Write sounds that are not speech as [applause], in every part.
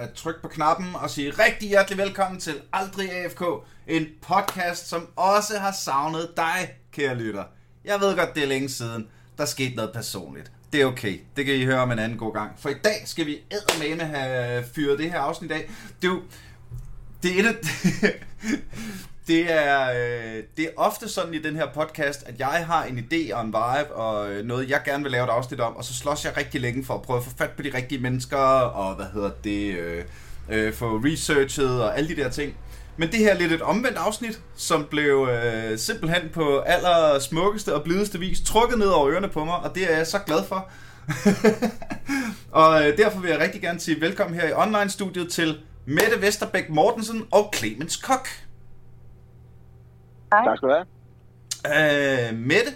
at trykke på knappen og sige rigtig hjertelig velkommen til Aldrig AFK, en podcast, som også har savnet dig, kære lytter. Jeg ved godt, det er længe siden, der skete noget personligt. Det er okay. Det kan I høre om en anden god gang. For i dag skal vi eddermame have fyret det her afsnit af. Du, det er et af, [laughs] det er, øh, det er ofte sådan i den her podcast, at jeg har en idé og en vibe, og øh, noget, jeg gerne vil lave et afsnit om, og så slås jeg rigtig længe for at prøve at få fat på de rigtige mennesker, og hvad hedder det, øh, øh, få researchet og alle de der ting. Men det her er lidt et omvendt afsnit, som blev øh, simpelthen på aller smukkeste og blideste vis trukket ned over ørerne på mig, og det er jeg så glad for. [laughs] og øh, derfor vil jeg rigtig gerne sige velkommen her i online-studiet til Mette Vesterbæk Mortensen og Clemens Kok. Hej. Tak skal du have. Øh, Mette,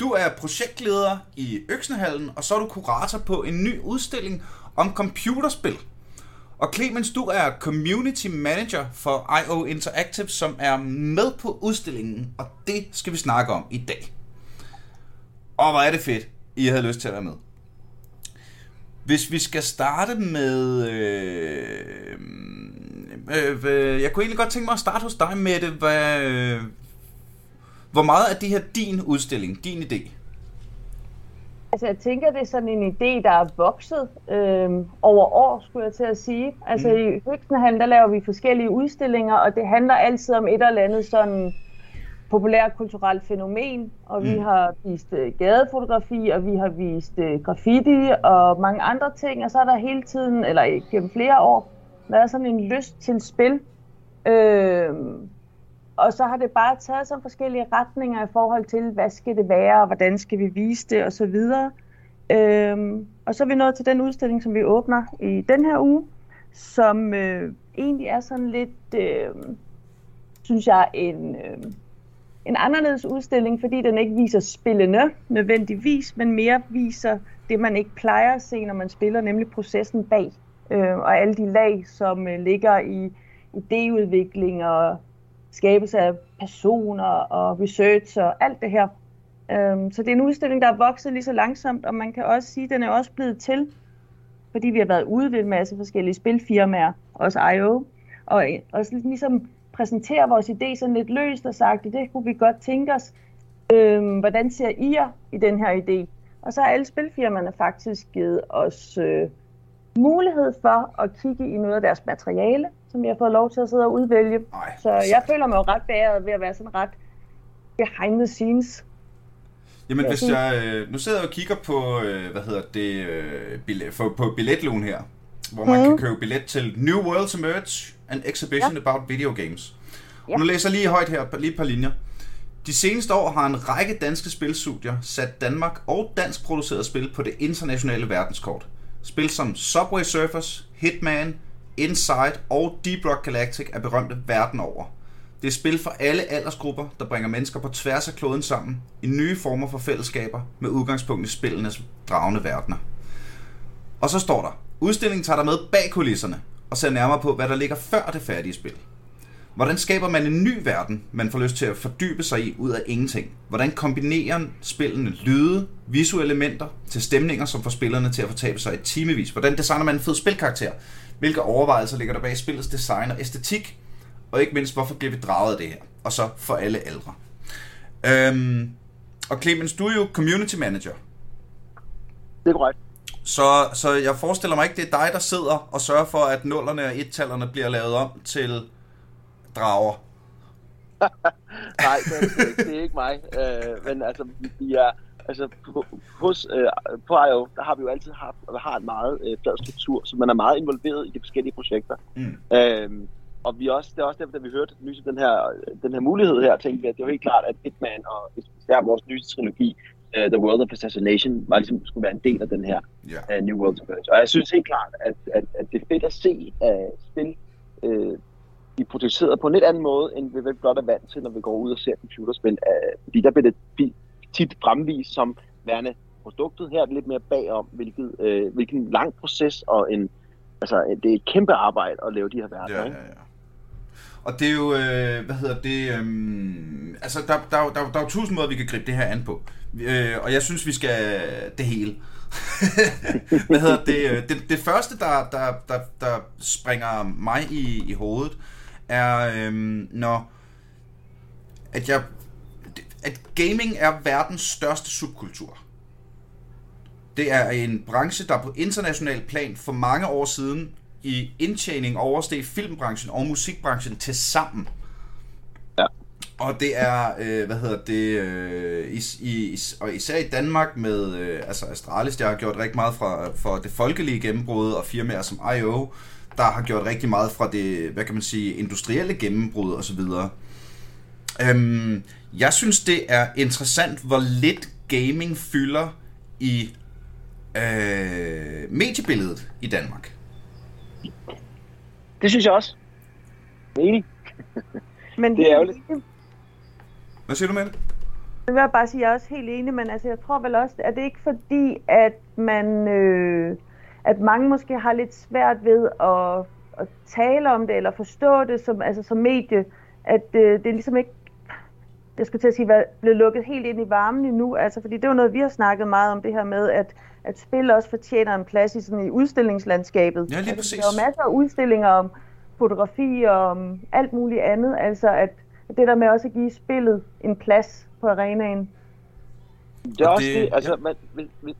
du er projektleder i Øksnehallen, og så er du kurator på en ny udstilling om computerspil. Og Clemens, du er community manager for IO Interactive, som er med på udstillingen, og det skal vi snakke om i dag. Og hvor er det fedt, I havde lyst til at være med. Hvis vi skal starte med... Øh, øh, øh, jeg kunne egentlig godt tænke mig at starte hos dig, Mette. Hvad, øh, hvor meget er det her din udstilling, din idé? Altså, jeg tænker, det er sådan en idé, der er vokset øh, over år, skulle jeg til at sige. Altså, mm. i Høgsenhallen, der laver vi forskellige udstillinger, og det handler altid om et eller andet sådan populært kulturelt fænomen, og mm. vi har vist uh, gadefotografi, og vi har vist uh, graffiti og mange andre ting, og så er der hele tiden, eller gennem flere år, været sådan en lyst til spil. Øh, og så har det bare taget sådan forskellige retninger i forhold til, hvad skal det være, og hvordan skal vi vise det, og så videre. Øhm, og så er vi nået til den udstilling, som vi åbner i den her uge, som øh, egentlig er sådan lidt, øh, synes jeg, en, øh, en anderledes udstilling, fordi den ikke viser spillene nødvendigvis, men mere viser det, man ikke plejer at se, når man spiller, nemlig processen bag, øh, og alle de lag, som øh, ligger i idéudvikling og skabelse af personer og research og alt det her. Øhm, så det er en udstilling, der er vokset lige så langsomt, og man kan også sige, at den er også blevet til, fordi vi har været ude ved en masse forskellige spilfirmaer, også IO, og også ligesom præsentere vores idé sådan lidt løst og sagt, at det kunne vi godt tænke os. Øhm, hvordan ser I jer i den her idé? Og så har alle spilfirmaerne faktisk givet os øh, mulighed for at kigge i noget af deres materiale, som jeg har fået lov til at sidde og udvælge. Ej, så jeg føler mig jo ret bæret ved at være sådan ret behind the scenes. Jamen hvis jeg, øh, nu sidder jeg og kigger på, øh, hvad hedder det, øh, billet, for, på billetlogen her, hvor man mm. kan købe billet til New Worlds Emerge, an exhibition ja. about video games. Ja. Og nu læser jeg lige højt her, lige et par linjer. De seneste år har en række danske spilstudier sat Danmark og dansk produceret spil på det internationale verdenskort. Spil som Subway Surfers, Hitman, Inside og Deep Rock Galactic er berømte verden over. Det er spil for alle aldersgrupper, der bringer mennesker på tværs af kloden sammen i nye former for fællesskaber med udgangspunkt i spillenes dragende verdener. Og så står der, udstillingen tager dig med bag kulisserne og ser nærmere på, hvad der ligger før det færdige spil. Hvordan skaber man en ny verden, man får lyst til at fordybe sig i ud af ingenting? Hvordan kombinerer spillene lyde, visuelle elementer til stemninger, som får spillerne til at fortabe sig i timevis? Hvordan designer man en fed spilkarakter? Hvilke overvejelser ligger der bag spillets design og æstetik? Og ikke mindst, hvorfor bliver vi draget af det her? Og så for alle ældre. Øhm, og Clemens, du er jo community manager. Det er korrekt. Så, så jeg forestiller mig ikke, det er dig, der sidder og sørger for, at nullerne og et-tallerne bliver lavet om til drager. [laughs] Nej, det er, det er ikke mig. Øh, men altså, vi er, altså hos, øh, på IO, der har vi jo altid haft, har en meget øh, flad struktur, så man er meget involveret i de forskellige projekter. Mm. Øhm, og vi også, det er også derfor, da vi hørte nyse den her, den her mulighed her, tænkte vi, at det var helt klart, at Hitman og især vores nye trilogi, uh, The World of Assassination, var ligesom, skulle være en del af den her yeah. uh, New World of Og jeg synes helt klart, at, at, at det er fedt at se uh, spil uh, blive produceret på en lidt anden måde, end vi blot er vant til, når vi går ud og ser computerspil. Uh, fordi der bliver det tit fremvist som værende produktet. Her er det lidt mere bagom, hvilket, øh, hvilken lang proces og en, altså, det er et kæmpe arbejde at lave de her verdener. Ja, ja, ja. Og det er jo, øh, hvad hedder det, øh, altså der, der, der, der, der er jo tusind måder, vi kan gribe det her an på. Øh, og jeg synes, vi skal det hele. [laughs] Hvad hedder det? Det, det første, der, der, der, der springer mig i, i hovedet, er, øhm, når at jeg at gaming er verdens største subkultur. Det er en branche, der på international plan for mange år siden i indtjening oversteg filmbranchen og musikbranchen til sammen. Ja. Og det er, øh, hvad hedder det, øh, is, is, og især i Danmark med, øh, altså Astralis, der har gjort rigtig meget fra, for det folkelige gennembrud, og firmaer som I.O., der har gjort rigtig meget fra det, hvad kan man sige, industrielle gennembrud osv. Øhm, jeg synes, det er interessant, hvor lidt gaming fylder i øh, mediebilledet i Danmark. Det synes jeg også. Enig. Men [laughs] det er ærgerligt. Hvad siger du med det? Det vil jeg bare sige, at jeg er også helt enig, men altså, jeg tror vel også, at det ikke fordi, at man, øh, at mange måske har lidt svært ved at, at tale om det, eller forstå det som, altså, som medie, at øh, det er ligesom ikke jeg skulle til at sige, blevet lukket helt ind i varmen endnu. Altså, fordi det var noget, vi har snakket meget om det her med, at, at spil også fortjener en plads i, sådan, i udstillingslandskabet. Ja, lige altså, der er masser af udstillinger om fotografi og om alt muligt andet. Altså, at det der med også at give spillet en plads på arenaen. Det er også det, det altså, man,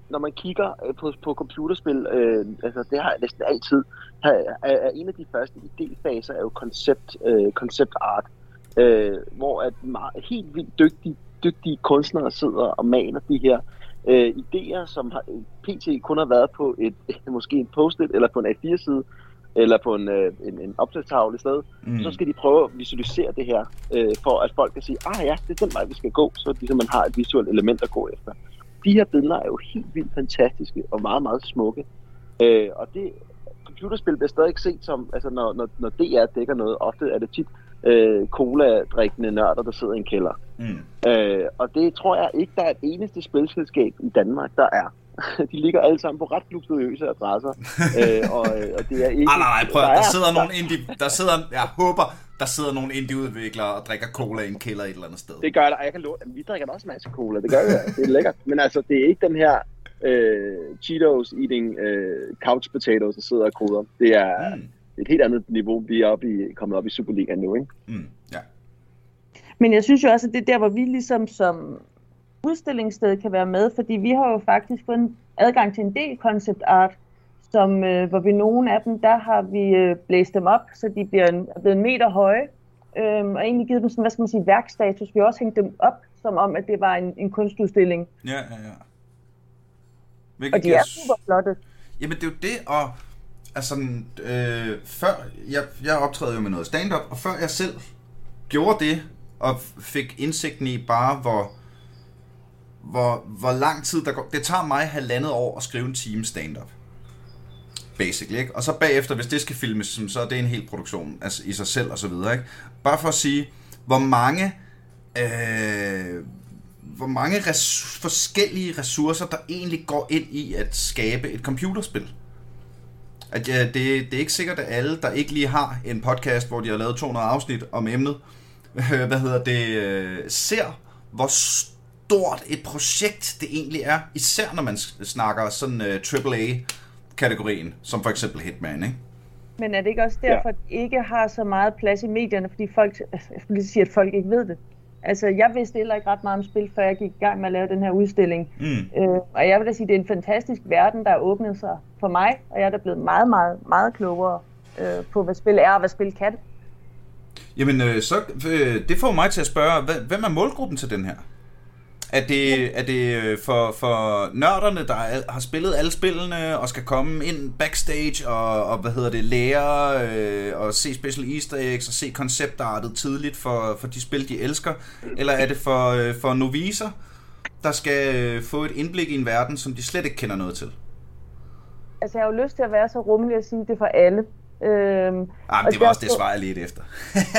når man kigger øh, på, på computerspil, øh, altså det har jeg næsten altid, er, er en af de første idéfaser er jo koncept, øh, concept art øh, hvor at meget, helt vildt dygtige, dygtige kunstnere sidder og maler de her øh, idéer, som har, pt. kun har været på et [laughs] måske en post-it eller på en A4-side, eller på en, øh, en, en opslagstavle i stedet. Mm. Så skal de prøve at visualisere det her, øh, for at folk kan sige, ah ja, det er den vej, vi skal gå, så ligesom man har et visuelt element at gå efter. De her billeder er jo helt vildt fantastiske og meget, meget smukke. Øh, og det computerspil bliver stadig ikke set som, altså når, når, når DR dækker noget, ofte er det tit øh, cola-drikkende nørder, der sidder i en kælder. Mm. Øh, og det tror jeg ikke, der er et eneste spilselskab i Danmark, der er. [laughs] De ligger alle sammen på ret luksuriøse adresser. [laughs] øh, og, øh, og det er ikke... Nej, nej, nej, prøv, der, der sidder der... nogle indie... Der sidder, jeg håber, der sidder nogle indie-udviklere og drikker cola i en kælder et eller andet sted. Det gør der, jeg kan love, vi drikker også en masse cola, det gør vi, det er lækkert. Men altså, det er ikke den her uh, Cheetos eating uh, couch potatoes, der sidder og koder. Det er, mm et helt andet niveau, vi er oppe i, kommet op i Superligaen nu. Ikke? Mm, ja. Men jeg synes jo også, at det er der, hvor vi ligesom som udstillingssted kan være med, fordi vi har jo faktisk fået en adgang til en del concept art, som, øh, hvor vi nogle af dem, der har vi øh, blæst dem op, så de bliver en, er blevet en meter høje, øh, og egentlig givet dem sådan, hvad skal man sige, værkstatus. Vi har også hængt dem op, som om, at det var en, en kunstudstilling. Ja, ja, ja. Hvilket og de er super flotte. Jamen det er jo det, og altså, øh, før, jeg, jeg optræder jo med noget stand-up, og før jeg selv gjorde det, og fik indsigten i bare, hvor, hvor, hvor lang tid der går. Det tager mig halvandet år at skrive en time stand-up. Basically, ikke? Og så bagefter, hvis det skal filmes, så er det en hel produktion altså i sig selv og så videre, ikke? Bare for at sige, hvor mange, øh, hvor mange res- forskellige ressourcer, der egentlig går ind i at skabe et computerspil. At ja, det, det er ikke sikkert, at alle, der ikke lige har en podcast, hvor de har lavet 200 afsnit om emnet, [laughs] hvad hedder det, øh, ser, hvor stort et projekt det egentlig er. Især når man snakker sådan uh, øh, AAA-kategorien, som for eksempel Hitman, ikke? Men er det ikke også derfor, ja. at det ikke har så meget plads i medierne, fordi folk, altså, jeg skulle lige sige, at folk ikke ved det. Altså, jeg vidste heller ikke ret meget om spil, før jeg gik i gang med at lave den her udstilling. Mm. Øh, og jeg vil da sige, at det er en fantastisk verden, der er åbnet sig for mig, og jeg er da blevet meget, meget, meget klogere øh, på, hvad spil er og hvad spil kan. Jamen, øh, så, øh, det får mig til at spørge, hvem er målgruppen til den her? Er det, er det øh, for, for nørderne, der har spillet alle spillene og skal komme ind backstage og, og hvad hedder det, lære øh, og se special easter eggs og se konceptartet tidligt for, for de spil, de elsker? Eller er det for, øh, for noviser, der skal øh, få et indblik i en verden, som de slet ikke kender noget til? Altså, jeg har jo lyst til at være så rummelig at sige det er for alle. Øhm, ah, men det var også det svar, jeg lidt efter.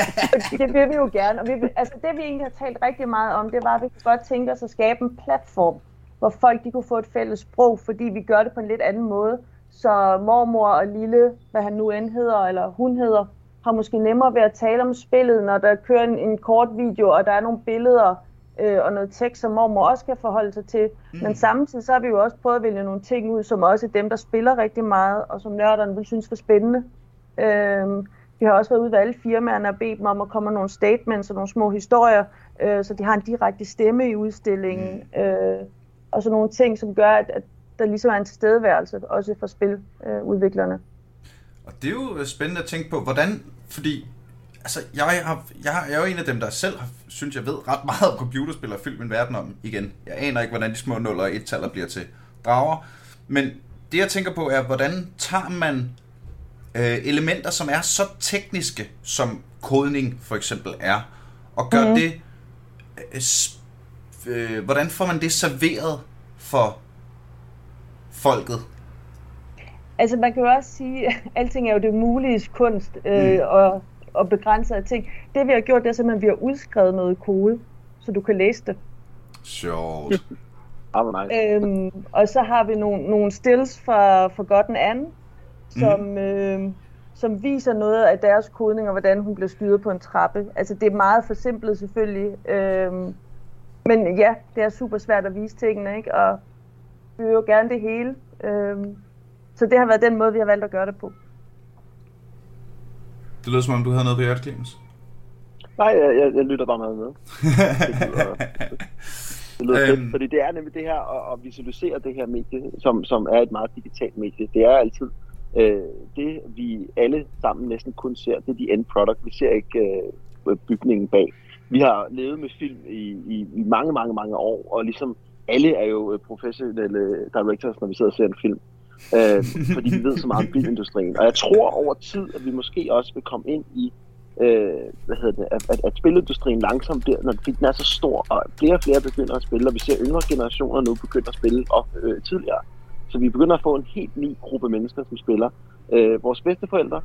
[laughs] det vil vi jo gerne. Og vi, altså det vi egentlig har talt rigtig meget om, det var, at vi kunne godt tænke os at skabe en platform, hvor folk de kunne få et fælles sprog, fordi vi gør det på en lidt anden måde. Så mormor og lille, hvad han nu end hedder, eller hun hedder, har måske nemmere ved at tale om spillet, når der kører en, en kort video, og der er nogle billeder øh, og noget tekst, som mormor også kan forholde sig til. Mm. Men samtidig så har vi jo også prøvet at vælge nogle ting ud, som også er dem, der spiller rigtig meget, og som nørderne vil synes var spændende. Øh, vi har også været ude ved alle firmaerne og bedt dem om at komme med nogle statements og nogle små historier, øh, så de har en direkte stemme i udstillingen. Mm. Øh, og så nogle ting, som gør, at, at der ligesom er en tilstedeværelse, også for spiludviklerne. Øh, og det er jo spændende at tænke på, hvordan, fordi altså, jeg, har, jeg, jeg er jo en af dem, der selv har, synes, jeg ved ret meget om computerspil og fyldt min verden om igen. Jeg aner ikke, hvordan de små 0 og 1-taller bliver til drager. Men det, jeg tænker på, er, hvordan tager man øh, elementer, som er så tekniske, som kodning for eksempel er, og gør mm. det... Øh, øh, hvordan får man det serveret for folket? Altså man kan jo også sige, at [laughs] alting er jo det mulige kunst, øh, mm. og, og begrænset af ting. Det vi har gjort, det er simpelthen, at vi har udskrevet noget kode, så du kan læse det. Sjovt. øhm, og så har vi nogle, nogle stills fra Forgotten Anne, som, mm. øh, som viser noget af deres kodning, og hvordan hun bliver styret på en trappe. Altså det er meget forsimplet selvfølgelig, øh, men ja, det er super svært at vise tingene, ikke? og vi vil jo gerne det hele. Øh, så det har været den måde, vi har valgt at gøre det på. Det lyder som om, du havde noget på hjertet, Clemens. Nej, jeg, jeg, jeg lytter bare meget med. [laughs] det lyder, det lyder fedt, øhm. fordi det er nemlig det her at, at visualisere det her medie, som, som er et meget digitalt medie. Det er altid øh, det, vi alle sammen næsten kun ser, det er de end product. Vi ser ikke øh, bygningen bag. Vi har levet med film i, i, i mange, mange, mange år, og ligesom alle er jo professionelle directors, når vi sidder og ser en film øh, [laughs] fordi vi ved så meget om bilindustrien. Og jeg tror over tid, at vi måske også vil komme ind i, øh, hvad hedder det, at, at, at spilindustrien langsomt bliver, når den er så stor, og flere og flere begynder at spille, og vi ser yngre generationer nu begynde at spille op øh, tidligere. Så vi begynder at få en helt ny gruppe mennesker, som spiller. Øh, vores bedsteforældre,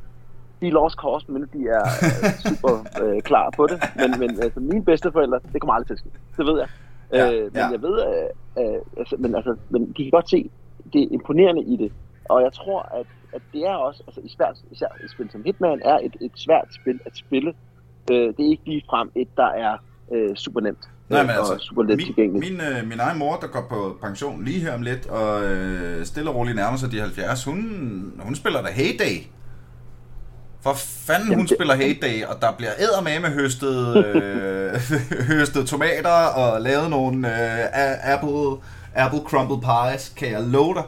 de er lost cause, men de er øh, super øh, klar på det. Men, men altså, mine bedsteforældre, det kommer aldrig til at ske. Det ved jeg. Ja, øh, men ja. jeg ved, øh, øh, altså, men, altså, men de kan godt se, det imponerende i det. Og jeg tror, at, at det er også, altså især, især et spil som Hitman, er et, et svært spil at spille. Øh, det er ikke lige frem et, der er øh, super nemt. Nej, men altså, super let min, min, øh, min egen mor, der går på pension lige her om lidt, og øh, stille og roligt nærmer sig de 70, hun, hun spiller da Heyday. For fanden, Jamen, hun det... spiller Heyday, og der bliver med høstet, øh, [laughs] høstet tomater og lavet nogle øh, Apple apple crumble pies, kan jeg love dig.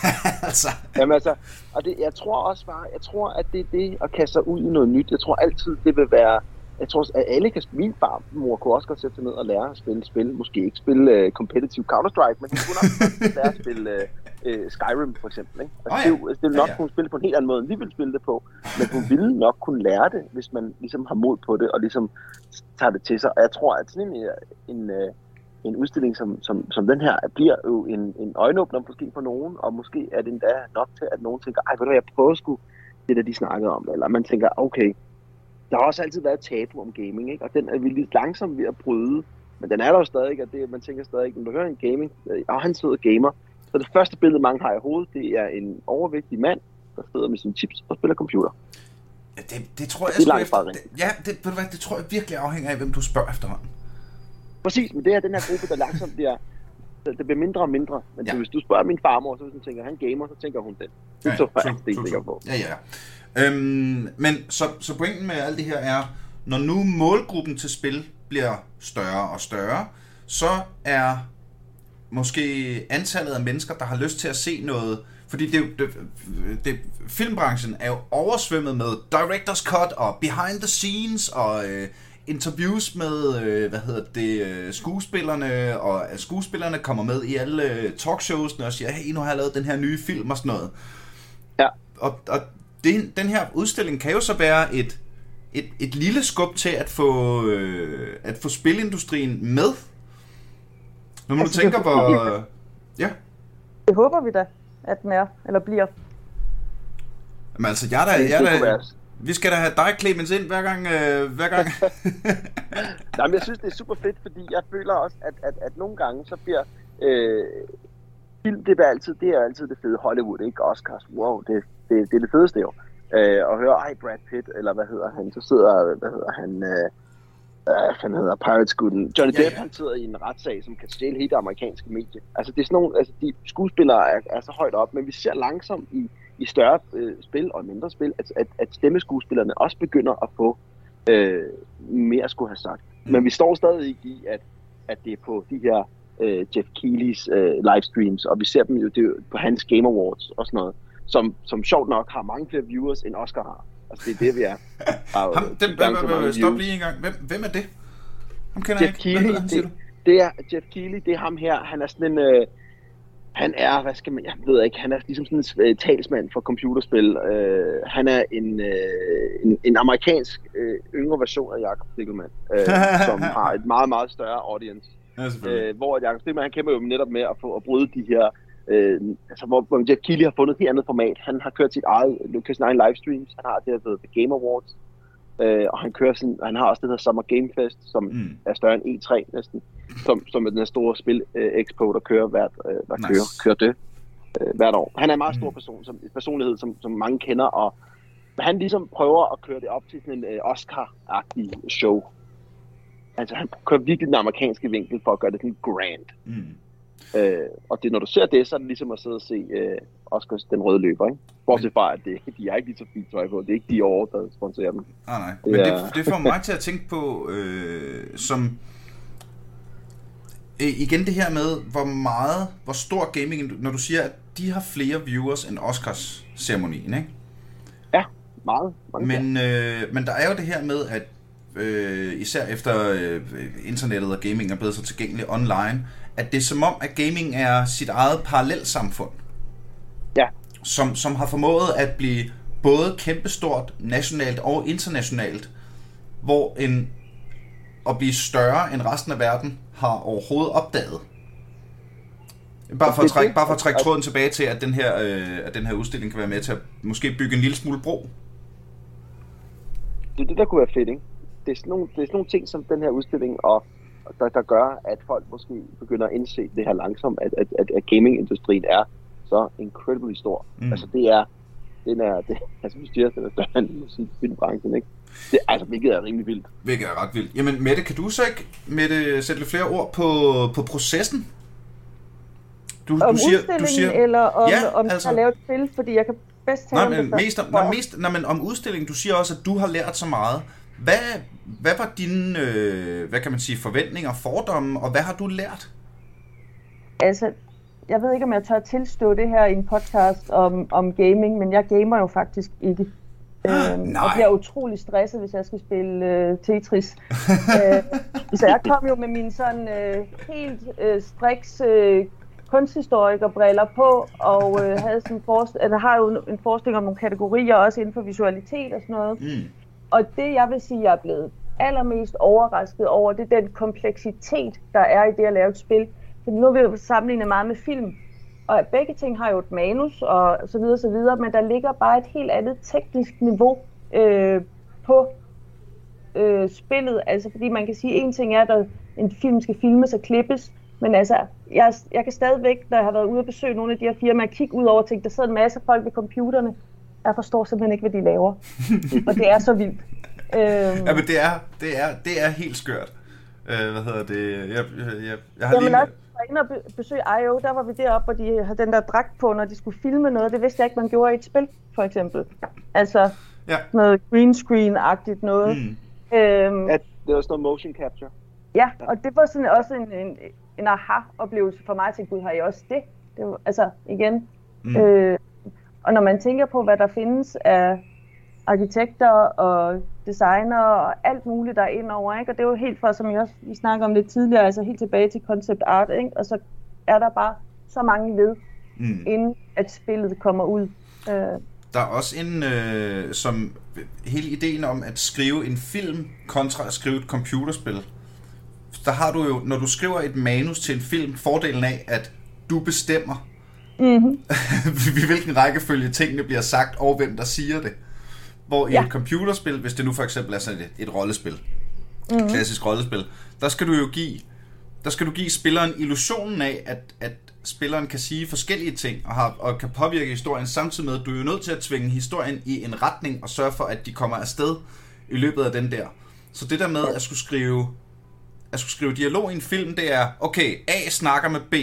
[laughs] altså. Jamen altså, og det, jeg tror også bare, jeg tror, at det er det at kaste sig ud i noget nyt. Jeg tror altid, det vil være, jeg tror, at alle kan spille. Min mor kunne også godt sætte sig ned og lære at spille spil. Måske ikke spille uh, competitive Counter-Strike, men hun kunne også lære at spille uh, Skyrim, for eksempel. Ikke? Altså, oh, ja. det, det ville nok ja, ja. kunne spille på en helt anden måde, end vi ville spille det på. Men hun ville nok kunne lære det, hvis man ligesom har mod på det, og ligesom tager det til sig. Og jeg tror, at sådan en, en, en en udstilling som, som, som den her bliver jo en, en øjenåbner måske for nogen, og måske er det endda nok til, at nogen tænker, ej, ved du jeg prøver sgu det, der de snakkede om, eller man tænker, okay, der har også altid været tabu om gaming, ikke? og den er vi lidt langsomt ved at bryde, men den er der jo stadig, og det, man tænker stadig, når du hører en gaming, øh, og han sidder gamer, så det første billede, mange har i hovedet, det er en overvægtig mand, der sidder med sine chips og spiller computer. Ja, det, det tror jeg, det er efter, ja, det, ved du hvad, det tror jeg virkelig afhænger af, hvem du spørger efterhånden. Præcis, men det er den her gruppe, der langsomt bliver, det bliver mindre og mindre. Men ja. hvis du spørger min farmor, så hvis hun tænker, han gamer, så tænker hun den. Det er så faktisk det, sikker på. Ja, ja. Øhm, men så, så pointen med alt det her er, når nu målgruppen til spil bliver større og større, så er måske antallet af mennesker, der har lyst til at se noget, fordi det, det, det, filmbranchen er jo oversvømmet med director's cut og behind the scenes og øh, interviews med, øh, hvad hedder det, øh, skuespillerne, og øh, skuespillerne kommer med i alle øh, talkshows og siger, hey, nu har jeg lavet den her nye film og sådan noget. Ja. Og, og det, den her udstilling kan jo så være et, et, et lille skub til at få, øh, at få spilindustrien med. Når man altså, tænker, hvor... Ja. Det håber vi da, at den er, eller bliver. Men altså, jeg er da, jeg er da, vi skal da have dig, Clemens, ind hver gang. Øh, hver gang. [laughs] Nej, men jeg synes, det er super fedt, fordi jeg føler også, at, at, at nogle gange, så bliver øh, film, det er altid, det er altid det fede Hollywood, ikke? Oscars, wow, det, det, det er det fedeste jo. Øh, og høre, ej, Brad Pitt, eller hvad hedder han, så sidder, hvad hedder han, øh, hvad han hedder, Pirate Scooten. Johnny ja, Depp, ja. han sidder i en retssag, som kan stjæle hele det amerikanske medie. Altså, det er sådan nogle, altså, de skuespillere er, er så højt op, men vi ser langsomt i, i større øh, spil og mindre spil, at, at, at stemmeskuespillerne også begynder at få øh, mere at skulle have sagt. Mm. Men vi står stadig i, at, at det er på de her øh, Jeff Keighley's øh, livestreams, og vi ser dem jo det på hans Game Awards og sådan noget, som, som sjovt nok har mange flere viewers, end Oscar har. Altså, det er det, vi er. [laughs] Ham, den, hvem, stop lige en gang. Hvem, hvem er det? Ham kender Jeff jeg ikke. Hvem, det, det, er Jeff Keighley, det er ham her. Han er sådan en... Øh, han er, hvad skal man, jeg ved ikke, han er ligesom sådan en talsmand for computerspil. Uh, han er en, uh, en, en amerikansk uh, yngre version af Jacob Stikkelmann, uh, [laughs] som har et meget, meget større audience. Ja, uh, hvor Jacob Stikkelmann, han kæmper jo netop med at få at bryde de her Øh, altså, hvor, hvor Jeff Keighley har fundet et helt andet format. Han har kørt sit eget, kørt sin egen livestreams. Han har det, der hedder The Game Awards. Øh, og han kører sådan, han har også det der Summer Game Fest, som mm. er større end E3 næsten. Som, som er den her store spil øh, expo, der kører hvert, øh, der nice. kører, kører det øh, hvert år. Han er en meget stor mm. person, som, personlighed, som, som mange kender, og han ligesom prøver at køre det op til sådan en øh, Oscar-agtig show. Altså han kører virkelig den amerikanske vinkel for at gøre det sådan grand. Mm. Øh, og det, når du ser det, så er det ligesom at sidde og se øh, Oscars Den Røde Løber, ikke? Bortset fra, at det, [laughs] de er ikke lige så fint tøj på. Det er ikke de år, der sponsorer dem. Ah, nej, Men det, det får mig [laughs] til at tænke på, øh, som... Øh, igen det her med, hvor meget, hvor stor gaming, når du siger, at de har flere viewers end Oscars-ceremonien, ikke? Ja, meget. Men, øh, men der er jo det her med, at øh, især efter øh, internettet og gaming er blevet så tilgængelig online, at det er som om, at gaming er sit eget parallelsamfund. Ja. Som, som har formået at blive både kæmpestort nationalt og internationalt, hvor en at blive større end resten af verden har overhovedet opdaget. Bare for at trække, bare for at trække tråden tilbage til, at den, her, øh, at den her udstilling kan være med til at måske bygge en lille smule bro. Det er det, der kunne være fedt, ikke? Det er sådan nogle, det er sådan nogle ting, som den her udstilling og der, der gør, at folk måske begynder at indse det her langsomt, at, at, at, at gamingindustrien er så incredibly stor. Mm. Altså det er, den er, det, [laughs] altså hvis siger, den er større end musikfilmbranchen, ikke? Det, altså, hvilket er rimelig vildt. Hvilket er ret vildt. Jamen, Mette, kan du så ikke Mette, sætte lidt flere ord på, på processen? Du, om du siger, du siger, eller om, ja, om altså, jeg har lavet spil, fordi jeg kan bedst tale nej, men, det mest, om, nej, mest, nej, men om udstillingen, du siger også, at du har lært så meget. Hvad, hvad var dine, øh, hvad kan man sige, forventninger, fordomme, og hvad har du lært? Altså, jeg ved ikke, om jeg tør tilstå det her i en podcast om, om gaming, men jeg gamer jo faktisk ikke. Ah, øhm, og bliver utrolig stresset, hvis jeg skal spille øh, Tetris. [laughs] øh, så jeg kom jo med mine sådan øh, helt øh, striks øh, kunsthistorikerbriller på, og øh, havde sådan forst- altså, har jo en forestilling om nogle kategorier, også inden for visualitet og sådan noget. Mm. Og det, jeg vil sige, jeg er blevet allermest overrasket over, det er den kompleksitet, der er i det at lave et spil. For nu vil vi sammenligne meget med film, og begge ting har jo et manus og så videre, så videre, men der ligger bare et helt andet teknisk niveau øh, på øh, spillet. Altså fordi man kan sige, en ting er, at en film skal filmes og klippes, men altså, jeg, jeg kan stadigvæk, når jeg har været ude og besøge nogle af de her firmaer, kigge ud over ting, der sidder en masse folk ved computerne, jeg forstår simpelthen ikke, hvad de laver. og det er så vildt. Øhm, ja, men det er, det er, det er helt skørt. Øh, hvad hedder det? Jeg, jeg, jeg, jeg har Jamen lige... også, var inde og besøge IO, der var vi deroppe, hvor de havde den der dragt på, når de skulle filme noget. Det vidste jeg ikke, man gjorde i et spil, for eksempel. Altså, ja. noget green screen-agtigt noget. Mm. Øhm, ja, det var sådan noget motion capture. Ja, og det var sådan også en, en, en aha-oplevelse for mig. Jeg tænkte, gud, har I også det? det var, altså, igen. Mm. Øh, og når man tænker på, hvad der findes af arkitekter og designer og alt muligt, der er ind over, ikke? og det er jo helt fra, som jeg også vi snakker om lidt tidligere, altså helt tilbage til concept art, ikke? og så er der bare så mange led, mm. inden at spillet kommer ud. Øh. Der er også en, øh, som hele ideen om at skrive en film kontra at skrive et computerspil. Der har du jo, når du skriver et manus til en film, fordelen af, at du bestemmer, mm-hmm. [laughs] hvilken rækkefølge tingene bliver sagt, og hvem der siger det. Hvor i ja. et computerspil, hvis det nu for eksempel er sådan et, et rollespil, mm-hmm. et klassisk rollespil, der skal du jo give, der skal du give spilleren illusionen af, at, at spilleren kan sige forskellige ting og, har, og kan påvirke historien, samtidig med, at du er jo nødt til at tvinge historien i en retning og sørge for, at de kommer afsted i løbet af den der. Så det der med at skulle skrive at skulle skrive dialog i en film, det er, okay, A snakker med B,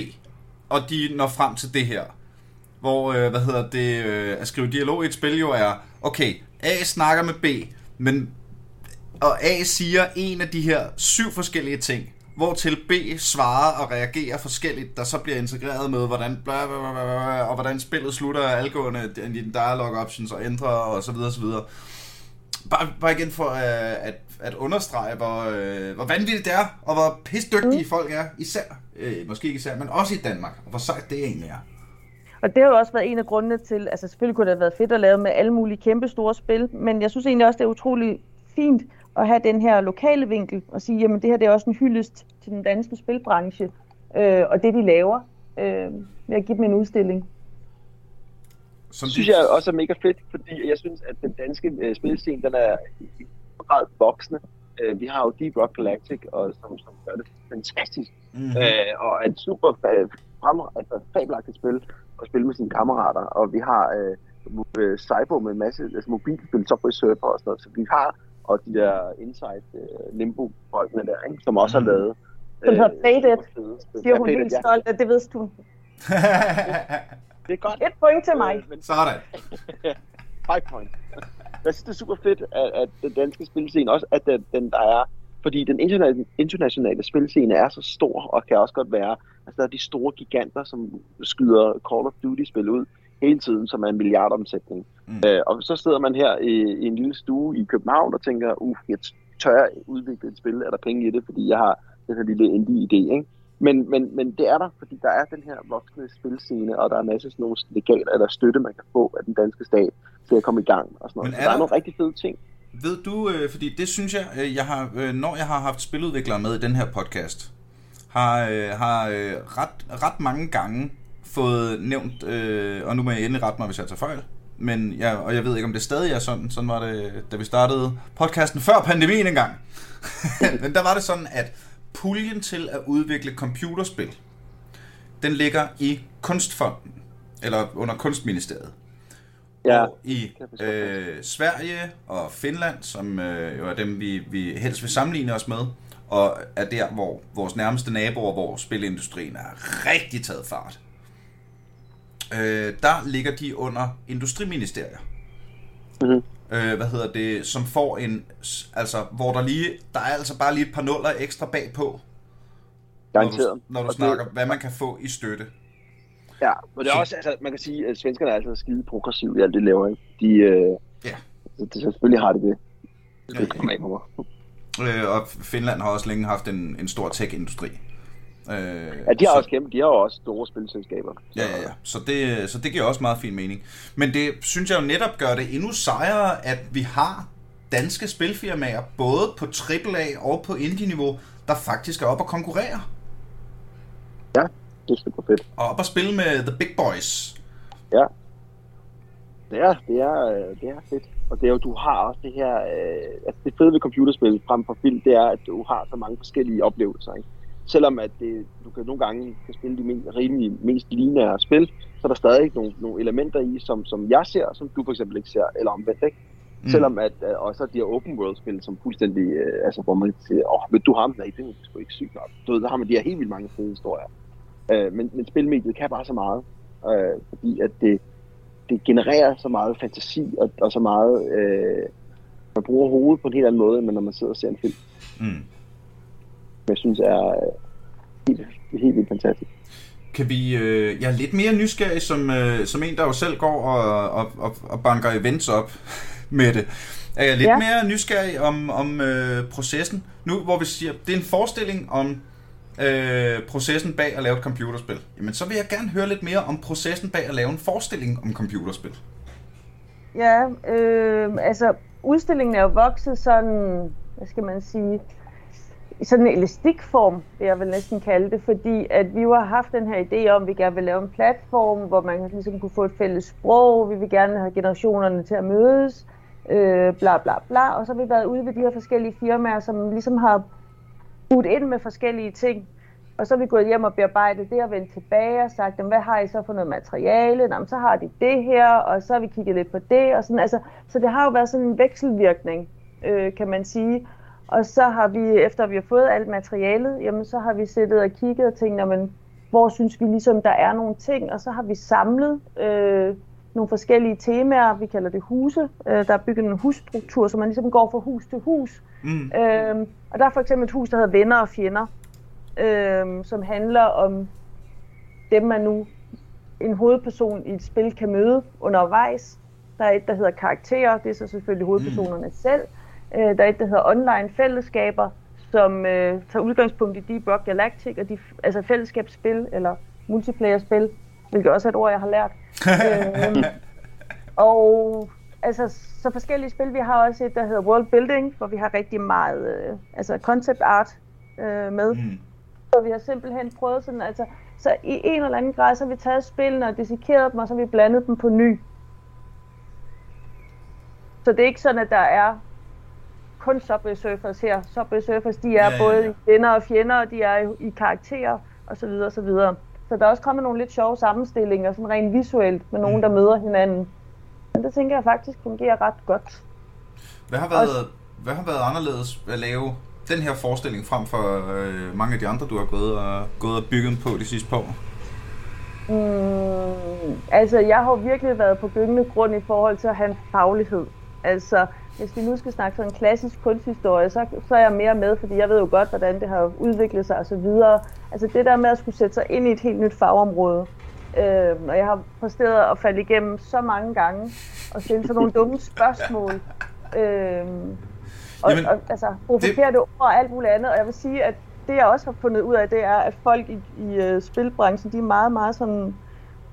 og de når frem til det her. Hvor, øh, hvad hedder det, øh, at skrive dialog i et spil jo er, okay, A snakker med B, men og A siger en af de her syv forskellige ting, hvor til B svarer og reagerer forskelligt, der så bliver integreret med, hvordan, bla, bla, bla, bla, og hvordan spillet slutter, algående dialog options og ændrer og så videre, så videre. Bare, bare igen for uh, at, at understrege, hvor, uh, hvor vanvittigt det er, og hvor pisdygtige mm. folk er, især, uh, måske ikke især, men også i Danmark, og hvor sejt det egentlig er. Og det har jo også været en af grundene til, altså selvfølgelig kunne det have været fedt at lave med alle mulige kæmpe store spil, men jeg synes egentlig også, det er utrolig fint at have den her lokale vinkel og sige, jamen det her det er også en hyldest til den danske spilbranche øh, og det de laver øh, ved at give dem en udstilling. Som synes jeg også er mega fedt, fordi jeg synes, at den danske øh, spilscene, den er i grad voksende. Øh, vi har jo Deep Rock Galactic, og, som, som gør det fantastisk. Mm-hmm. Øh, og et super øh, frem, altså, fabelagtigt spil at spille med sine kammerater. Og vi har øh, øh Cyber med en masse altså, mobilspil, Subway Surfer og sådan noget. Så vi har og de der Inside uh, Limbo-folkene der, ikke? som også har mm. lavet... Som hedder Faded. Siger hun helt stolt, at det vidste du. [laughs] det er godt. Et point til mig. Øh, men... Sådan. [laughs] Five point. Jeg synes, det er super fedt, at, at den danske spilscene også, at den, den der er, fordi den internationale, internationale spilscene er så stor, og kan også godt være, altså der er de store giganter, som skyder Call of Duty-spil ud hele tiden, som er en milliardomsætning. Mm. Øh, og så sidder man her i, i en lille stue i København og tænker, uh, jeg tør udvikle et spil, er der penge i det, fordi jeg har den her lille indie-idé, ikke? Men, men, men det er der, fordi der er den her voksne spilscene, og der er masser af sådan nogle legaler eller støtte, man kan få af den danske stat til at komme i gang. Og sådan noget. Men er der, der er nogle rigtig fede ting. Ved du, øh, fordi det synes jeg, øh, jeg har, øh, når jeg har haft spiludviklere med i den her podcast, har, øh, har øh, ret, ret mange gange fået nævnt, øh, og nu må jeg endelig rette mig, hvis jeg tager fejl, men ja, og jeg ved ikke, om det stadig er sådan. Sådan var det, da vi startede podcasten før pandemien engang. [laughs] men der var det sådan, at puljen til at udvikle computerspil, den ligger i Kunstfonden, eller under Kunstministeriet. Ja, og i øh, Sverige og Finland, som øh, jo er dem, vi, vi helst vil sammenligne os med, og er der, hvor vores nærmeste naboer, hvor spilindustrien er rigtig taget fart øh, der ligger de under industriministerier. Mm-hmm. Øh, hvad hedder det, som får en, altså, hvor der lige, der er altså bare lige et par nuller ekstra bagpå. Når du, når du snakker, det, hvad man kan få i støtte. Ja, men det er også, altså, man kan sige, at svenskerne er altid skide progressive i alt det, de laver, ikke? De, øh, ja. Det, det, selvfølgelig har det det. Det ja, kommer ja. Øh, og Finland har også længe haft en, en stor tech-industri. Øh, ja, de har så, også kæmpe, de har også store spilselskaber. Så. Ja, ja, ja. Så det, så det giver også meget fin mening. Men det synes jeg jo netop gør det endnu sejere, at vi har danske spilfirmaer, både på AAA og på indie-niveau, der faktisk er oppe og konkurrere. Ja, det er super fedt. Og op og spille med The Big Boys. Ja. Det er, det er, øh, det er fedt. Og det er jo, du har også det her, øh, altså det fede ved computerspil frem for film, det er, at du har så mange forskellige oplevelser. Ikke? selvom at det, du kan nogle gange kan spille de mest, rimelig mest lineære spil, så er der stadig nogle, nogle elementer i, som, som jeg ser, som du for eksempel ikke ser, eller omvendt, ikke? Mm. Selvom at, øh, og så de her open world spil, som fuldstændig, øh, altså hvor man siger, åh, ved du ham? Nej, det er sgu ikke sygt nok. Du ved, der har man de her helt vildt mange fede historier. Øh, men, men spilmediet kan bare så meget, øh, fordi at det, det genererer så meget fantasi, og, og så meget, øh, man bruger hovedet på en helt anden måde, end når man sidder og ser en film. Mm jeg synes er øh, helt, helt vildt fantastisk. Kan vi, øh, jeg er lidt mere nysgerrig som, øh, som en, der jo selv går og, og, og, og banker events op [laughs] med det. Er jeg lidt ja. mere nysgerrig om, om øh, processen? Nu, hvor vi siger, det er en forestilling om øh, processen bag at lave et computerspil. Jamen, så vil jeg gerne høre lidt mere om processen bag at lave en forestilling om computerspil. Ja, øh, altså udstillingen er jo vokset sådan, hvad skal man sige, i sådan en elastikform, vil jeg vil næsten kalde det, fordi at vi jo har haft den her idé om, at vi gerne vil lave en platform, hvor man ligesom kunne få et fælles sprog, vi vil gerne have generationerne til at mødes, øh, bla bla bla, og så har vi været ude ved de her forskellige firmaer, som ligesom har budt ind med forskellige ting, og så er vi gået hjem og bearbejdet det og vendt tilbage og sagt, hvad har I så for noget materiale? Nå, så har de det her, og så har vi kigget lidt på det. Og sådan. Altså, så det har jo været sådan en vekselvirkning, øh, kan man sige. Og så har vi, efter vi har fået alt materialet, jamen så har vi siddet og kigget og tænkt, jamen, hvor synes vi ligesom, der er nogle ting, og så har vi samlet øh, nogle forskellige temaer, vi kalder det huse. Øh, der er bygget en husstruktur, så man ligesom går fra hus til hus. Mm. Øh, og der er for eksempel et hus, der hedder Venner og Fjender, øh, som handler om dem, man nu en hovedperson i et spil kan møde undervejs. Der er et, der hedder karakterer, det er så selvfølgelig hovedpersonerne mm. selv. Øh, der er et, der hedder online fællesskaber, som øh, tager udgangspunkt i Deep Rock Galactic, og de, altså fællesskabsspil, eller multiplayer-spil, hvilket også er et ord, jeg har lært. [laughs] øh, og altså, så forskellige spil. Vi har også et, der hedder World Building, hvor vi har rigtig meget øh, altså concept art øh, med. Mm. Så vi har simpelthen prøvet sådan, altså, så i en eller anden grad, så har vi taget spillene og dissekeret dem, og så har vi blandet dem på ny. Så det er ikke sådan, at der er kun Subway Surfers her. Subway Surfers, de er ja, både ja, ja. venner og fjender, og de er i, i karakterer, og så videre, så der er også kommet nogle lidt sjove sammenstillinger, sådan rent visuelt, med nogen, der mm. møder hinanden. Men det tænker jeg faktisk fungerer ret godt. Hvad har været, også, hvad har været anderledes at lave den her forestilling frem for øh, mange af de andre, du har gået og, gået og bygget på de sidste par år? Mm, altså, jeg har virkelig været på gyngende grund i forhold til at have en faglighed. Altså, hvis vi nu skal snakke sådan en klassisk kunsthistorie, så, så er jeg mere med, fordi jeg ved jo godt, hvordan det har udviklet sig osv. Altså det der med at skulle sætte sig ind i et helt nyt fagområde, øh, og jeg har præsteret at falde igennem så mange gange, og stille sådan nogle dumme spørgsmål, øh, og, Jamen, og altså provokere det... ord og alt muligt andet, og jeg vil sige, at det jeg også har fundet ud af, det er, at folk i, i uh, spilbranchen, de er meget, meget sådan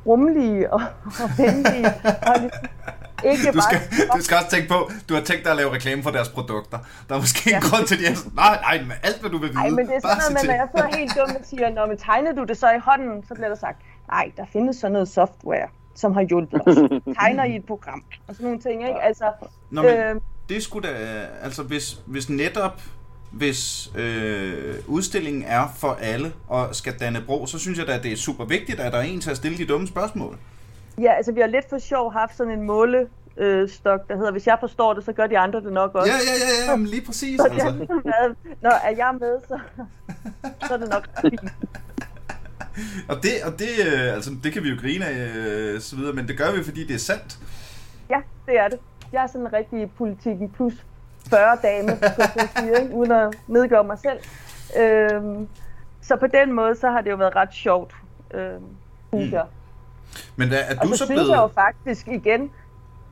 rummelige og, og venlige, og ligesom ikke du skal, bare... du skal også tænke på, du har tænkt dig at lave reklame for deres produkter. Der er måske ja. en grund til, at de er sådan, nej, nej, men alt hvad du vil vide. Nej, men det er sådan noget med, når jeg sidder helt dumt og siger, når man tegner du det så i hånden, så bliver der sagt, nej, der findes sådan noget software, som har hjulpet os. Tegner i et program, og sådan nogle ting, ikke? Altså, Nå, men øh, det skulle da, altså hvis, hvis netop hvis øh, udstillingen er for alle og skal danne bro, så synes jeg da, at det er super vigtigt, at der er en til at stille de dumme spørgsmål. Ja, altså vi har lidt for sjov haft sådan en måle øh, stok, der hedder, hvis jeg forstår det, så gør de andre det nok også. Ja, ja, ja, ja men lige præcis. Så altså. det når er jeg med, så, så er det nok fint. og det, og det, øh, altså, det kan vi jo grine af, øh, så videre, men det gør vi, fordi det er sandt. Ja, det er det. Jeg er sådan en rigtig politikken plus 40 dame, jeg sige, ikke? uden at nedgøre mig selv. Øhm, så på den måde, så har det jo været ret sjovt, øhm, synes mm. jeg. Men da, er du så, så synes blevet... jeg jo faktisk igen,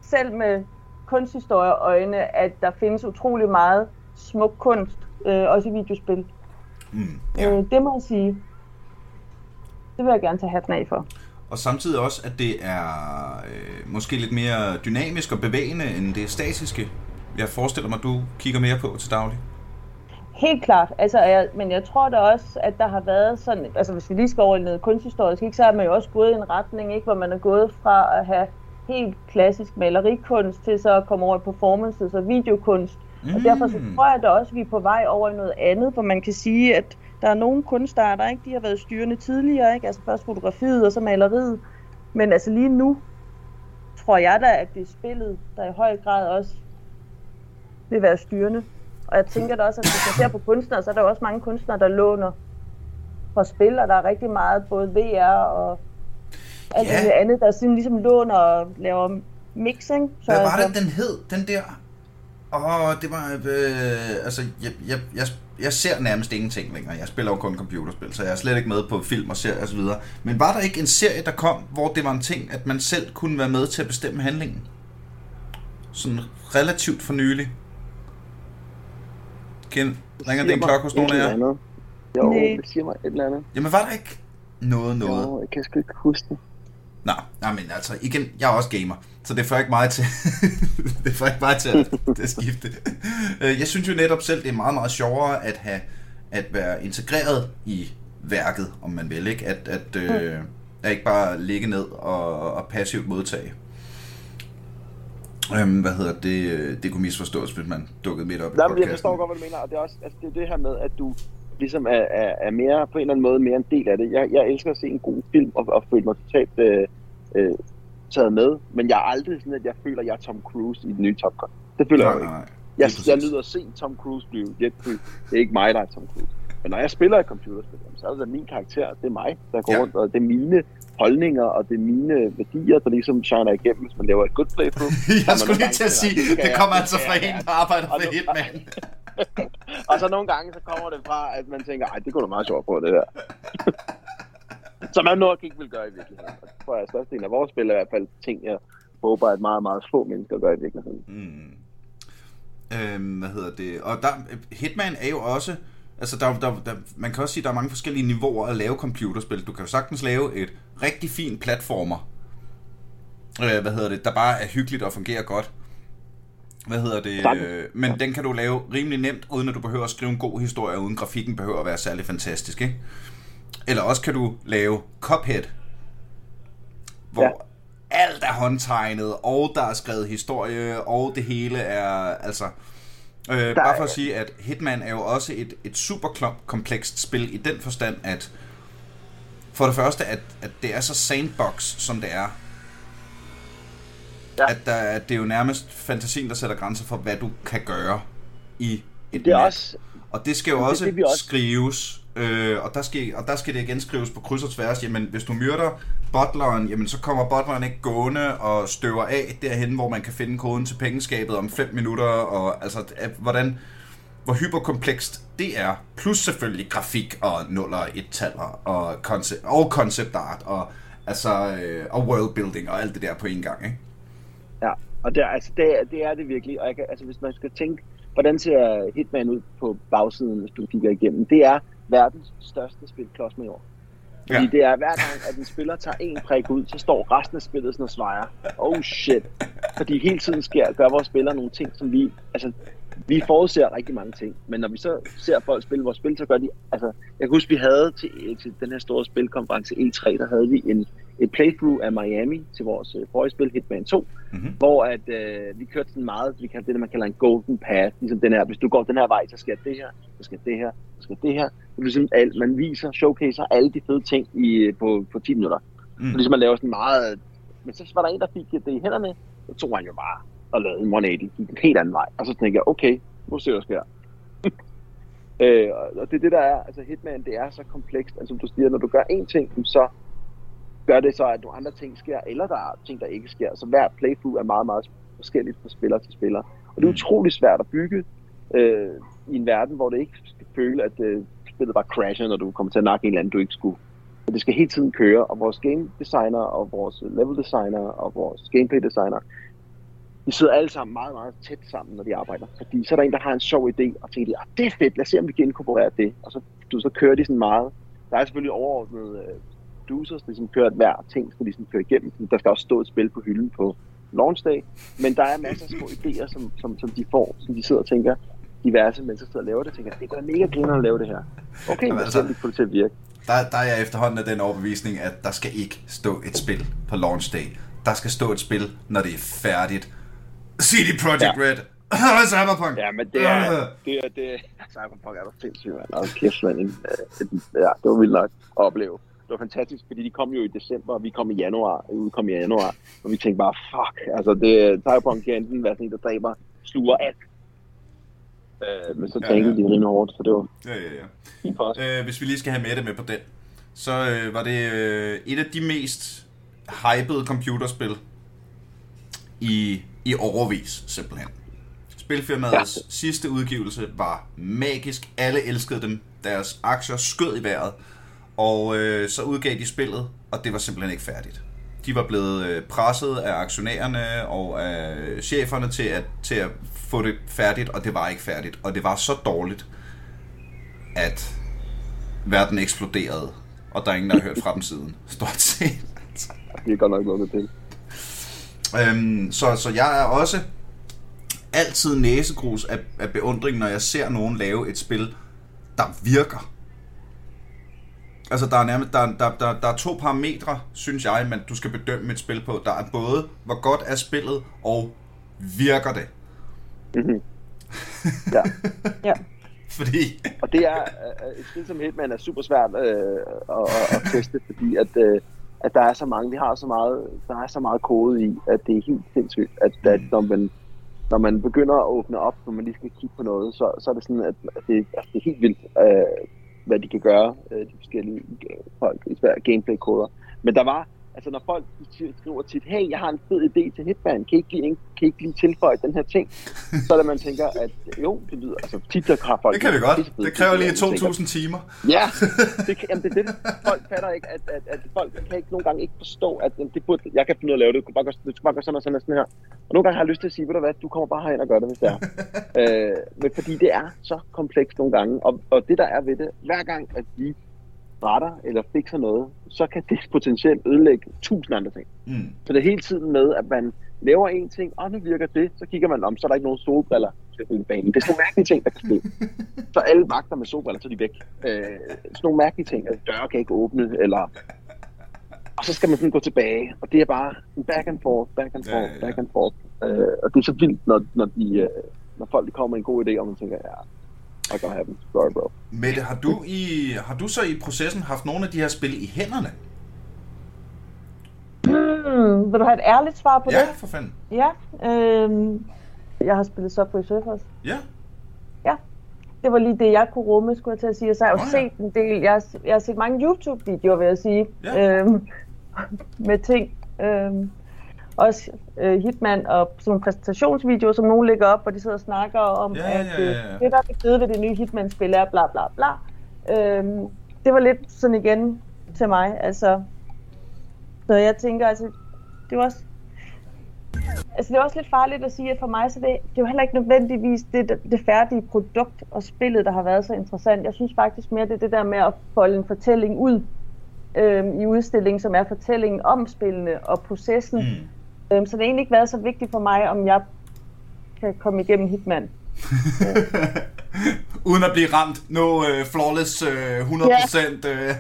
selv med kunsthistorieøjne, at der findes utrolig meget smuk kunst, øh, også i videospil. Mm, ja. øh, det må jeg sige. Det vil jeg gerne tage hatten af for. Og samtidig også, at det er øh, måske lidt mere dynamisk og bevægende end det statiske. Jeg forestiller mig, du kigger mere på til daglig. Helt klart, altså, jeg, men jeg tror da også, at der har været sådan, altså hvis vi lige skal over i noget kunsthistorisk, ikke, så er man jo også gået i en retning, ikke, hvor man er gået fra at have helt klassisk malerikunst til så at komme over i performances og videokunst. Mm. Og derfor så tror jeg da også, at vi er på vej over i noget andet, hvor man kan sige, at der er nogle kunstarter, ikke? de har været styrende tidligere, ikke? altså først fotografiet og så maleriet. Men altså lige nu tror jeg da, at det er spillet, der i høj grad også vil være styrende. Og jeg tænker da også, at hvis man ser på kunstnere, så er der også mange kunstnere, der låner fra spil, og der er rigtig meget både VR og alt ja. det andet, der sådan ligesom låner og laver mixing. Så Hvad var altså... det, den hed? Den der... Åh, oh, det var... Øh, altså, jeg, jeg, jeg, jeg ser nærmest ingenting længere. Jeg spiller jo kun computerspil, så jeg er slet ikke med på film og serier osv. Men var der ikke en serie, der kom, hvor det var en ting, at man selv kunne være med til at bestemme handlingen? Sådan relativt for nylig. Ken, ringer det en klokke hos nogen af jer? Jo, det siger mig et eller andet. Jamen var der ikke noget, noget? Jo, jeg kan sgu ikke huske det. Nå, nej, men altså, igen, jeg er også gamer, så det får ikke meget til, [laughs] det får ikke meget til at, at skifte. Øh, jeg synes jo netop selv, det er meget, meget sjovere at have, at være integreret i værket, om man vil, ikke? At, at, øh, at ikke bare ligge ned og, og passivt modtage. Øhm, hvad hedder det? Det kunne misforstås, hvis man dukkede midt op i podcasten. Jeg forstår godt, hvad du mener, og det er også altså, det, er det her med, at du ligesom er, er, er mere, på en eller anden måde mere en del af det. Jeg, jeg elsker at se en god film og, og føle mig totalt øh, øh, taget med, men jeg er aldrig sådan, at jeg føler, at jeg er Tom Cruise i den nye Top Gun. Det føler nej, jeg ikke. Jeg, jeg nyder at se Tom Cruise blive jetfly. Det er ikke mig, der er Tom Cruise. Men når jeg spiller et computerspil, så er det min karakter. Det er mig, der går ja. rundt, og det er mine holdninger, og det er mine værdier, der ligesom shiner igennem, hvis man laver et good playthrough. [laughs] jeg skulle lige til at sige, det kommer altså fra en, der arbejder for Hitman. [laughs] og så nogle gange, så kommer det fra, at man tænker, ej, det kunne da meget sjovt på, det der. [laughs] Som man nok ikke vil gøre i virkeligheden. Og det tror jeg, at en af vores spil er i hvert fald ting, jeg håber, at meget, meget få mennesker gør i virkeligheden. Mm. Øhm, hvad hedder det? Og der, Hitman er jo også... Altså, der, der, der, man kan også sige, at der er mange forskellige niveauer at lave computerspil. Du kan jo sagtens lave et rigtig fint platformer, øh, hvad hedder det, der bare er hyggeligt og fungerer godt. Hvad hedder det? Øh, men den kan du lave rimelig nemt, uden at du behøver at skrive en god historie, uden grafikken behøver at være særlig fantastisk, ikke? Eller også kan du lave Cuphead, hvor ja. alt er håndtegnet, og der er skrevet historie, og det hele er, altså... Øh, bare for at sige, at Hitman er jo også et, et super komplekst spil i den forstand, at for det første, at, at det er så sandbox, som det er. Ja. At, der, at det er jo nærmest fantasien, der sætter grænser for, hvad du kan gøre i et det er også, Og det skal jo også, det, det også skrives, øh, og, der skal, og der skal det igen skrives på kryds og tværs. Jamen, hvis du myrder butleren, jamen, så kommer butleren ikke gående og støver af derhen, hvor man kan finde koden til pengeskabet om 5 minutter. Og altså, hvordan hvor hyperkomplekst det er, plus selvfølgelig grafik og nuller og et-taller og, concept, og concept art og, altså, øh, og worldbuilding og alt det der på en gang, ikke? Ja, og det, altså, det, det er det virkelig, og jeg kan, altså, hvis man skal tænke, hvordan ser Hitman ud på bagsiden, hvis du kigger igennem, det er verdens største spil, Klods med år. Fordi ja. det er hver gang, at en spiller tager en prik ud, så står resten af spillet sådan og svejer. Oh shit. Fordi hele tiden sker, gør vores spillere nogle ting, som vi... Altså, vi forudser rigtig mange ting, men når vi så ser folk spille vores spil, så gør de, altså, jeg kan huske, vi havde til, til den her store spilkonference E3, der havde vi en, et playthrough af Miami til vores uh, forrige spil, Hitman 2, mm-hmm. hvor at, uh, vi kørte sådan meget, vi kalder det, man kalder en golden path, ligesom den her, hvis du går den her vej, så skal det her, så skal det her, så skal det her. Det er ligesom, alt, man viser, showcaser alle de fede ting i, på, på 10 minutter. Mm. Så ligesom man laver sådan meget, men så var der en, der fik det i hænderne, så tog han jo bare og lavede en 180, gik en helt anden vej. Og så tænkte jeg, okay, nu ser jeg, sker. [laughs] øh, og det er det, der er, altså Hitman, det er så komplekst, altså som du siger, når du gør én ting, så gør det så, at nogle andre ting sker, eller der er ting, der ikke sker. Så hver playthrough er meget, meget forskelligt fra spiller til spiller. Og det er mm. utrolig svært at bygge øh, i en verden, hvor det ikke skal føle, at øh, spillet bare crasher, når du kommer til at nakke en eller anden, du ikke skulle. Men det skal hele tiden køre, og vores game designer, og vores level designer, og vores gameplay designer, de sidder alle sammen meget, meget tæt sammen, når de arbejder. Fordi så er der en, der har en sjov idé, og tænker, ah, det er fedt, lad os se, om vi kan inkorporere det. Og så, du, så kører de sådan meget. Der er selvfølgelig overordnet uh, producers, ligesom kører, at hver ting skal ligesom køre igennem. Der skal også stå et spil på hylden på launch day. Men der er masser af små idéer, som, som, som de får, som de sidder og tænker, diverse mennesker sidder og laver det, og tænker, det er mega griner at lave det her. Okay, Jamen, altså, så får det til at virke. Der, der er jeg efterhånden af den overbevisning, at der skal ikke stå et spil på launch day. Der skal stå et spil, når det er færdigt CD Projekt ja. Red. [laughs] Cyberpunk. Ja, men det er, uh. det er, det er, Cyberpunk er der sindssygt, mand. Og kæft, man. Ja, det var vildt nok at opleve. Det var fantastisk, fordi de kom jo i december, og vi kom i januar, udkom i januar, og vi tænkte bare, fuck, altså det, Cyberpunk kan enten være sådan en, der dræber, sluger alt. Øh, men så tænkte ja, ja. de rimelig hårdt, så det var ja, ja, ja. Øh, hvis vi lige skal have med det med på den, så øh, var det øh, et af de mest hypede computerspil i i overvis, simpelthen. Spilfirmaets ja. sidste udgivelse var magisk. Alle elskede dem. Deres aktier skød i vejret. Og øh, så udgav de spillet, og det var simpelthen ikke færdigt. De var blevet øh, presset af aktionærerne og af cheferne til at, til at få det færdigt, og det var ikke færdigt. Og det var så dårligt, at verden eksploderede, og der er ingen, der har hørt fra dem siden. Stort set. [laughs] Det er godt nok noget til. Øhm, så, så jeg er også altid næsegrus af, af beundring, når jeg ser nogen lave et spil, der virker. Altså, der er, nærmest, der, der, der, der er to parametre, synes jeg, man, du skal bedømme et spil på. Der er både, hvor godt er spillet, og virker det. Mm-hmm. [laughs] Ja. ja. Fordi... Og det er, et spil som Hitman er super svært øh, at, at, teste, fordi at... Øh, at der er så mange, vi har så meget, der er så meget kode i, at det er helt sindssygt, at, at når man når man begynder at åbne op, når man lige skal kigge på noget, så, så er det sådan, at, at det, altså, det er helt vildt, øh, hvad de kan gøre, øh, de forskellige øh, folk, især gameplay-koder. Men der var, altså når folk skriver tit, hey, jeg har en fed idé til Hitman, kan I ikke lige, kan I ikke lige tilføje den her ting? [laughs] Så er det, man tænker, at jo, det lyder, altså tit der har folk... Det kan vi godt. Det kræver lige 2.000 timer. Ja, [laughs] det, kan, jamen, det er det, folk fatter ikke, at, at, at folk kan ikke nogle gange ikke forstå, at det burde, jeg kan finde ud af at lave det, du kan bare gøre, du bare gøre sådan og sådan og sådan her. Og nogle gange har jeg lyst til at sige, ved du hvad, du kommer bare herind og gør det, hvis det er. [laughs] øh, men fordi det er så komplekst nogle gange, og, og det der er ved det, hver gang at vi retter eller fikser noget, så kan det potentielt ødelægge tusind andre ting. Mm. Så det er hele tiden med, at man laver en ting, og nu virker det, så kigger man om, så er der ikke nogen solbriller til banen. Det er sådan nogle mærkelige ting, der kan ske. [laughs] Så alle vagter med solbriller, så er de væk. Øh, sådan nogle mærkelige ting, at døre kan ikke åbne, eller... Og så skal man sådan gå tilbage, og det er bare back and forth, back and forth, ja, ja, ja. back and forth. Øh, og det er så vildt, når, når, de, øh, når folk de kommer med en god idé, og man tænker, ja, I gotta have them. Sorry, bro. Mette, har du, i, har du så i processen haft nogle af de her spil i hænderne? Hmm, vil du have et ærligt svar på ja, det? Ja, for fanden. Ja, øh, jeg har spillet Subway Surfers. Ja. Ja, det var lige det, jeg kunne rumme, skulle jeg til at sige. Så jeg har jo oh, ja. set en del, jeg har, jeg har set mange YouTube-videoer, vil jeg sige, ja. øhm, med ting. Øhm, også øh, Hitman og sådan nogle præsentationsvideoer, som nogen lægger op, hvor de sidder og snakker om, ja, ja, ja, ja. at øh, det, der er det fede ved det nye Hitman-spil, er bla bla bla. Øhm, det var lidt sådan igen til mig, altså. Så jeg tænker, altså, det var også Altså, det er også lidt farligt at sige, at for mig, så det, det er jo heller ikke nødvendigvis det, det færdige produkt og spillet, der har været så interessant. Jeg synes faktisk mere, det er det der med at folde en fortælling ud øhm, i udstillingen, som er fortællingen om spillene og processen. Mm. Øhm, så det har egentlig ikke været så vigtigt for mig, om jeg kan komme igennem Hitman. [laughs] Uden at blive ramt. No uh, flawless uh, 100%. Ja. Uh,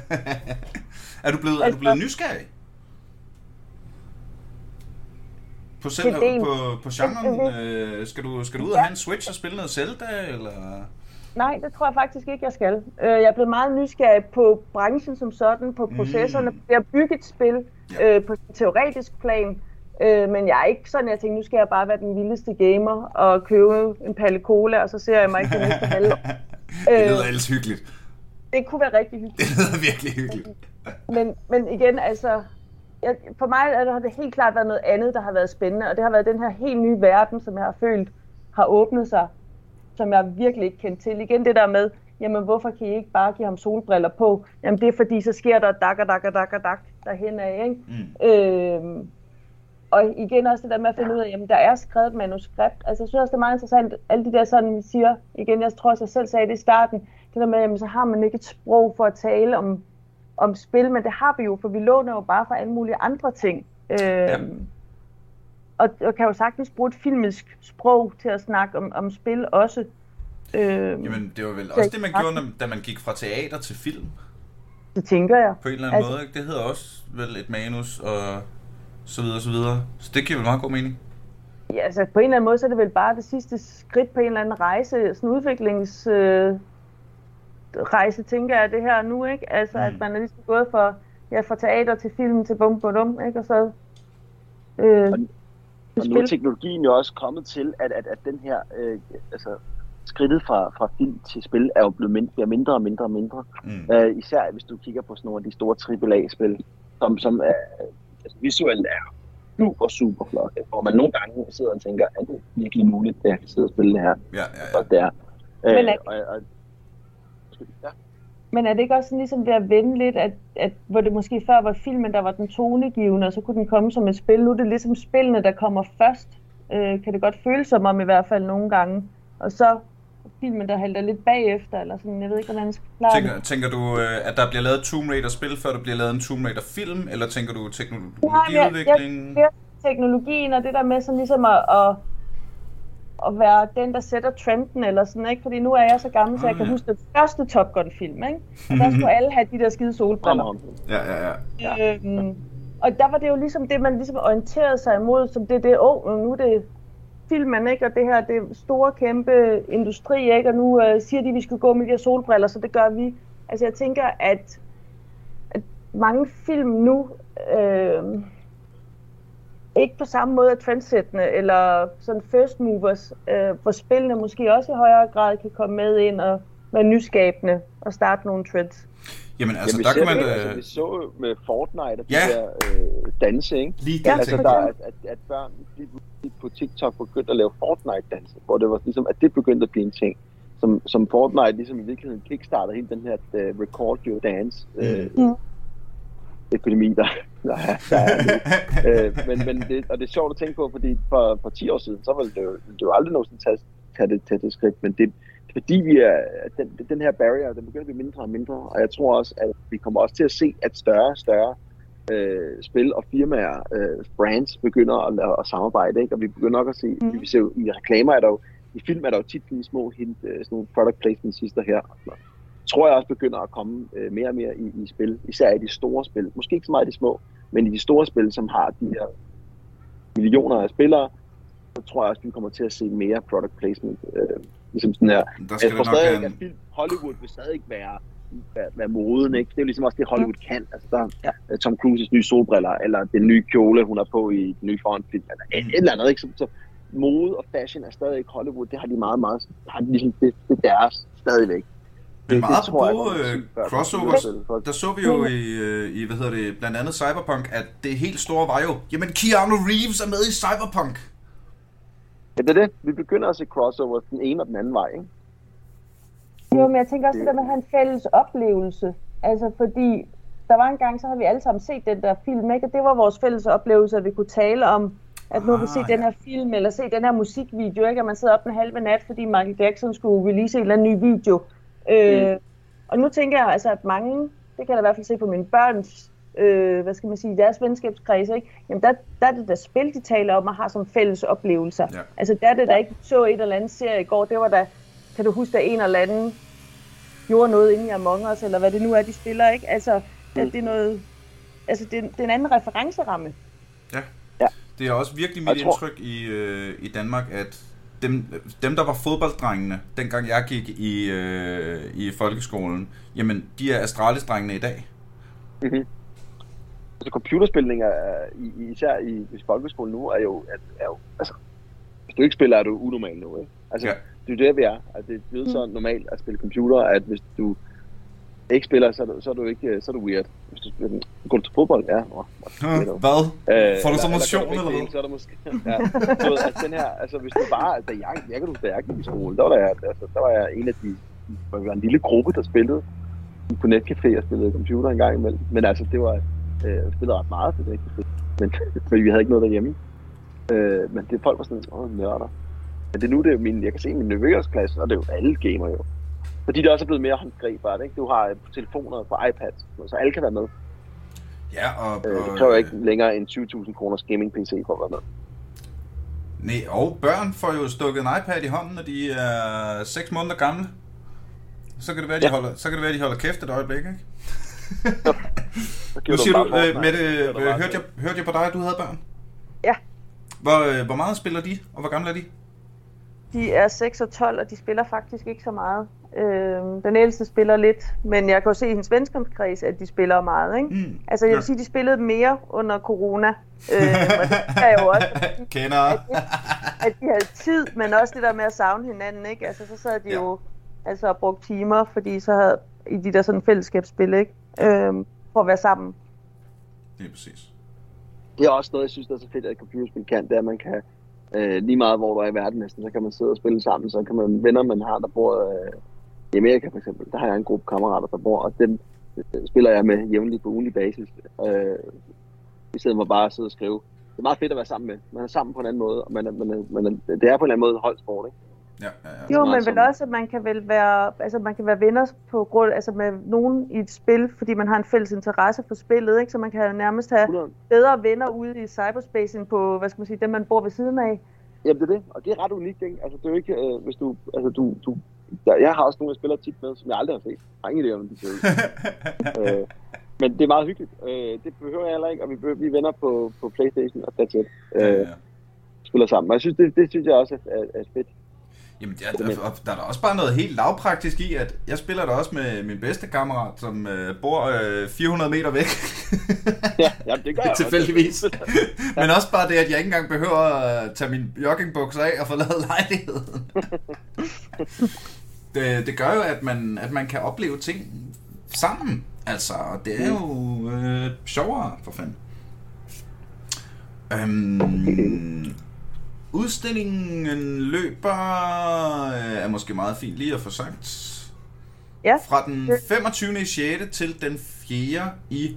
[laughs] er, du blevet, er du blevet altså- nysgerrig? På, selv, på, på genren? Øh, skal, du, skal du ud og have en Switch og spille noget Zelda, eller? Nej, det tror jeg faktisk ikke, jeg skal. Øh, jeg er blevet meget nysgerrig på branchen som sådan, på processerne, mm. at bygge et spil ja. øh, på teoretisk plan. Øh, men jeg er ikke sådan, jeg tænker, nu skal jeg bare være den vildeste gamer og købe en palle cola, og så ser jeg mig ikke det næste halve. [laughs] det lyder øh, ellers hyggeligt. Det kunne være rigtig hyggeligt. [laughs] Det lyder virkelig hyggeligt. [laughs] men, men igen, altså, jeg, for mig er, har det helt klart været noget andet, der har været spændende, og det har været den her helt nye verden, som jeg har følt har åbnet sig, som jeg virkelig ikke kendte til. Igen det der med, jamen hvorfor kan I ikke bare give ham solbriller på? Jamen det er fordi, så sker der dak og dak og dak og dak derhen af, ikke? Mm. Øhm, og igen også det der med at finde ud af, jamen der er skrevet et manuskript. Altså jeg synes også, det er meget interessant, alle de der sådan, vi siger, igen, jeg tror også, jeg selv sagde det i starten, det der med, jamen så har man ikke et sprog for at tale om om spil, men det har vi jo, for vi låner jo bare fra alle mulige andre ting. Øh, og, og kan jo sagtens bruge et filmisk sprog til at snakke om, om spil også. Øh, Jamen, det var vel også det, man gjorde, da man gik fra teater til film. Det tænker jeg. På en eller anden altså, måde, ikke? Det hedder også vel et manus og så videre, så videre. Så det giver vel meget god mening. Ja, altså på en eller anden måde, så er det vel bare det sidste skridt på en eller anden rejse, sådan udviklings... Øh, rejse, tænker jeg, det her nu, ikke? Altså, mm. at man er ligesom gået fra, ja, fra teater til film til bum bum, ikke? Og så... Øh, og, og nu er teknologien jo også kommet til, at, at, at den her, øh, altså, skridtet fra, fra film til spil er jo blevet mindre, bliver mindre og mindre og mindre. Mm. Øh, især hvis du kigger på sådan nogle af de store AAA-spil, som, som er, altså, visuelt er super, super flot. Hvor man nogle gange sidder og tænker, er det virkelig muligt, at jeg kan sidde og spille det her? Ja, ja, ja. Og det er. Øh, Men er, og, og, Ja. Men er det ikke også sådan ligesom ved at vende lidt, at, at hvor det måske før var filmen, der var den tonegivende, og så kunne den komme som et spil. Nu er det ligesom spillene, der kommer først. Øh, kan det godt føles som om i hvert fald nogle gange. Og så filmen, der halter lidt bagefter, eller sådan, jeg ved ikke, hvordan jeg skal klare tænker, det. Tænker du, øh, at der bliver lavet Tomb Raider-spil, før der bliver lavet en Tomb Raider-film, eller tænker du teknologiudvikling? Ja, ja, ja, teknologien og det der med sådan ligesom at, at at være den, der sætter trenden eller sådan, ikke? Fordi nu er jeg så gammel, så jeg kan huske den første Top Gun-film, ikke? Og der skulle alle have de der skide solbriller. Ja, ja, ja. ja. Øhm, og der var det jo ligesom det, man ligesom orienterede sig imod, som det det, åh, oh, nu er det filmen, ikke? Og det her, det store, kæmpe industri, ikke? Og nu øh, siger de, at vi skal gå med de her solbriller, så det gør vi. Altså, jeg tænker, at, at mange film nu... Øh, ikke på samme måde er trendsættende, eller sådan first movers, øh, hvor spillene måske også i højere grad kan komme med ind og være nyskabende og starte nogle trends. Jamen altså, Jamen, der kan man... Det, altså, vi så med Fortnite og ja. de der øh, danse, ikke? Lige ja, altså, der, at, at, at børn på TikTok begyndte at lave Fortnite-danse, hvor det var ligesom, at det begyndte at blive en ting. Som, som Fortnite ligesom i virkeligheden kickstartede hele den her uh, Record Your Dance uh, mm. epidemi, der, der, er, der er uh, [laughs] men, men det, og det er sjovt at tænke på, fordi for, for 10 år siden, så ville det jo, det jo aldrig nogensinde tage, tage, det, tage det skridt, men det, fordi vi er, den, den her barrier, den begynder at blive mindre og mindre, og jeg tror også, at vi kommer også til at se, at større og større øh, spil og firmaer, øh, brands, begynder at, at samarbejde, ikke? og vi begynder nok at se, mm. vi ser jo, i reklamer er der jo, i film er der jo tit de små hint, øh, sådan nogle product placement sidste her, tror jeg også begynder at komme øh, mere og mere i, i spil, især i de store spil, måske ikke så meget i de små, men i de store spil, som har de her millioner af spillere, så tror jeg også, vi kommer til at se mere product placement øh, Ligesom sådan her. Der skal jeg tror stadig, en... at film, Hollywood vil stadig ikke være, være, være moden, ikke? Det er jo ligesom også det, Hollywood kan. Altså, der ja. Øh, Tom Cruises nye solbriller, eller den nye kjole, hun har på i den nye film, eller et, et eller andet, ikke? Så, så mode og fashion er stadig ikke Hollywood. Det har de meget, meget, har de ligesom, det, det er deres stadigvæk. Men meget på uh, crossovers, der så vi jo i, uh, i, hvad hedder det, blandt andet Cyberpunk, at det helt store var jo, jamen Keanu Reeves er med i Cyberpunk. Ja, det er det. Vi begynder at se crossovers den ene og den anden vej, ikke? Jo, men jeg tænker også, det der med at have en fælles oplevelse. Altså, fordi der var en gang, så har vi alle sammen set den der film, ikke? Og det var vores fælles oplevelse, at vi kunne tale om, at nu har vi set ah, ja. den her film, eller se den her musikvideo, ikke? At man sidder op en halve nat, fordi Michael Jackson skulle release en eller anden ny video. Øh, mm. Og nu tænker jeg altså, at mange, det kan jeg da i hvert fald se på mine børns øh, hvad skal man sige, deres venskabskreds, ikke? Jamen der, der er det der spil, de taler om og har som fælles oplevelser. Ja. Altså der er det, der ikke så et eller andet serie i går, det var da, kan du huske, at en eller anden gjorde noget inde i Among Us, eller hvad det nu er, de spiller, ikke? Altså, mm. det er noget, altså det, det er en anden referenceramme. Ja. ja. Det er også virkelig mit tror... indtryk i, øh, i Danmark, at dem, dem, der var fodbolddrengene, dengang jeg gik i, øh, i folkeskolen, jamen, de er Astralis-drengene i dag. Mm-hmm altså computerspilning er, især i, i folkeskolen nu, er jo, er, er jo, altså, hvis du ikke spiller, er du unormal nu, ikke? Altså, ja. det er det, vi er. Altså, det er blevet mm. så normalt at spille computer, at hvis du ikke spiller, så er du, så er du ikke, så er du weird. Hvis du spiller, går du til fodbold, ja. Oh, ja hvad? Øh, Får du så motion eller, eller, eller Så er der måske, [laughs] ja. Så, altså, den her, altså, hvis du bare, da jeg, jeg kan du, da jeg gik i skole, der var, der, altså, der var jeg en af de, der var en lille gruppe, der spillede på netcafé og spillede computer en gang imellem. Men altså, det var, øh, spillede ret meget det, men [laughs] fordi vi havde ikke noget derhjemme. Øh, men det folk var sådan, åh, nørder. Men det er nu, det er min, jeg kan se min nevøers klasse, og det er jo alle gamer jo. Fordi det også er blevet mere håndgribart, ikke? Du har øh, telefoner på iPad, så alle kan være med. Ja, og... Øh, det kræver ikke længere end 20.000 kroners gaming-PC for at være med. Nej, og børn får jo stukket en iPad i hånden, når de er 6 måneder gamle. Så kan det være, de, ja. holder, så kan det være, de holder kæft et øjeblik, ikke? Nu siger du, øh, Mette, øh, hørte, jeg, hørte jeg på dig, at du havde børn? Ja. Hvor, øh, hvor meget spiller de, og hvor gamle er de? De er 6 og 12, og de spiller faktisk ikke så meget. Øh, den ældste spiller lidt, men jeg kan jo se i hendes venskabskreds, at de spiller meget. Ikke? Mm, altså jeg vil ja. sige, at de spillede mere under corona. Øh, og det er jo også, [laughs] Kender. At, at de havde tid, men også det der med at savne hinanden. Ikke? Altså så sad de ja. jo altså og brugte timer, fordi så havde i de der sådan fællesskabsspil, ikke? Øh, for at være sammen. Det er præcis. Det er også noget, jeg synes, der er så fedt, at computerspil kan, det er, at man kan, øh, lige meget hvor du er i verden næsten, så kan man sidde og spille sammen, så kan man venner, man har, der bor øh, i Amerika for eksempel, der har jeg en gruppe kammerater, der bor, og dem øh, spiller jeg med jævnligt på ugenlig basis. Øh, i stedet for bare at sidde og skrive. Det er meget fedt at være sammen med. Man er sammen på en anden måde, og man er, man er, man er, det er på en eller anden måde holdsport, ikke? Ja, ja, ja. Jo, men vel også, at man kan vel være, altså man kan være venner på grund, altså med nogen i et spil, fordi man har en fælles interesse for spillet, ikke? Så man kan nærmest have 100. bedre venner ude i cyberspace end på, hvad skal man sige, dem man bor ved siden af. Jamen det er det, og det er ret unikt, ikke? Altså det er jo ikke, øh, hvis du, altså du, du der, jeg har også nogle, jeg spiller tit med, som jeg aldrig har set. Jeg har ingen idé om, de ser ud. [laughs] øh, men det er meget hyggeligt. Øh, det behøver jeg heller ikke, og vi, vi er venner på, på Playstation, og that's it. Øh, ja, ja. Spiller sammen. Og jeg synes, det, det synes jeg også er, er, er fedt. Jamen, ja, der, der er da også bare noget helt lavpraktisk i, at jeg spiller da også med min bedste kammerat, som øh, bor øh, 400 meter væk. ja, ja, det gør [laughs] jeg Tilfældigvis. Men også bare det, at jeg ikke engang behøver at tage min joggingbukser af og forlade lejligheden. [laughs] det, det gør jo, at man, at man kan opleve ting sammen. Altså, det er jo øh, sjovere, for fanden. Øhm, udstillingen løber, øh, er måske meget fint lige at få sagt, ja. fra den 25. i 6. til den 4. i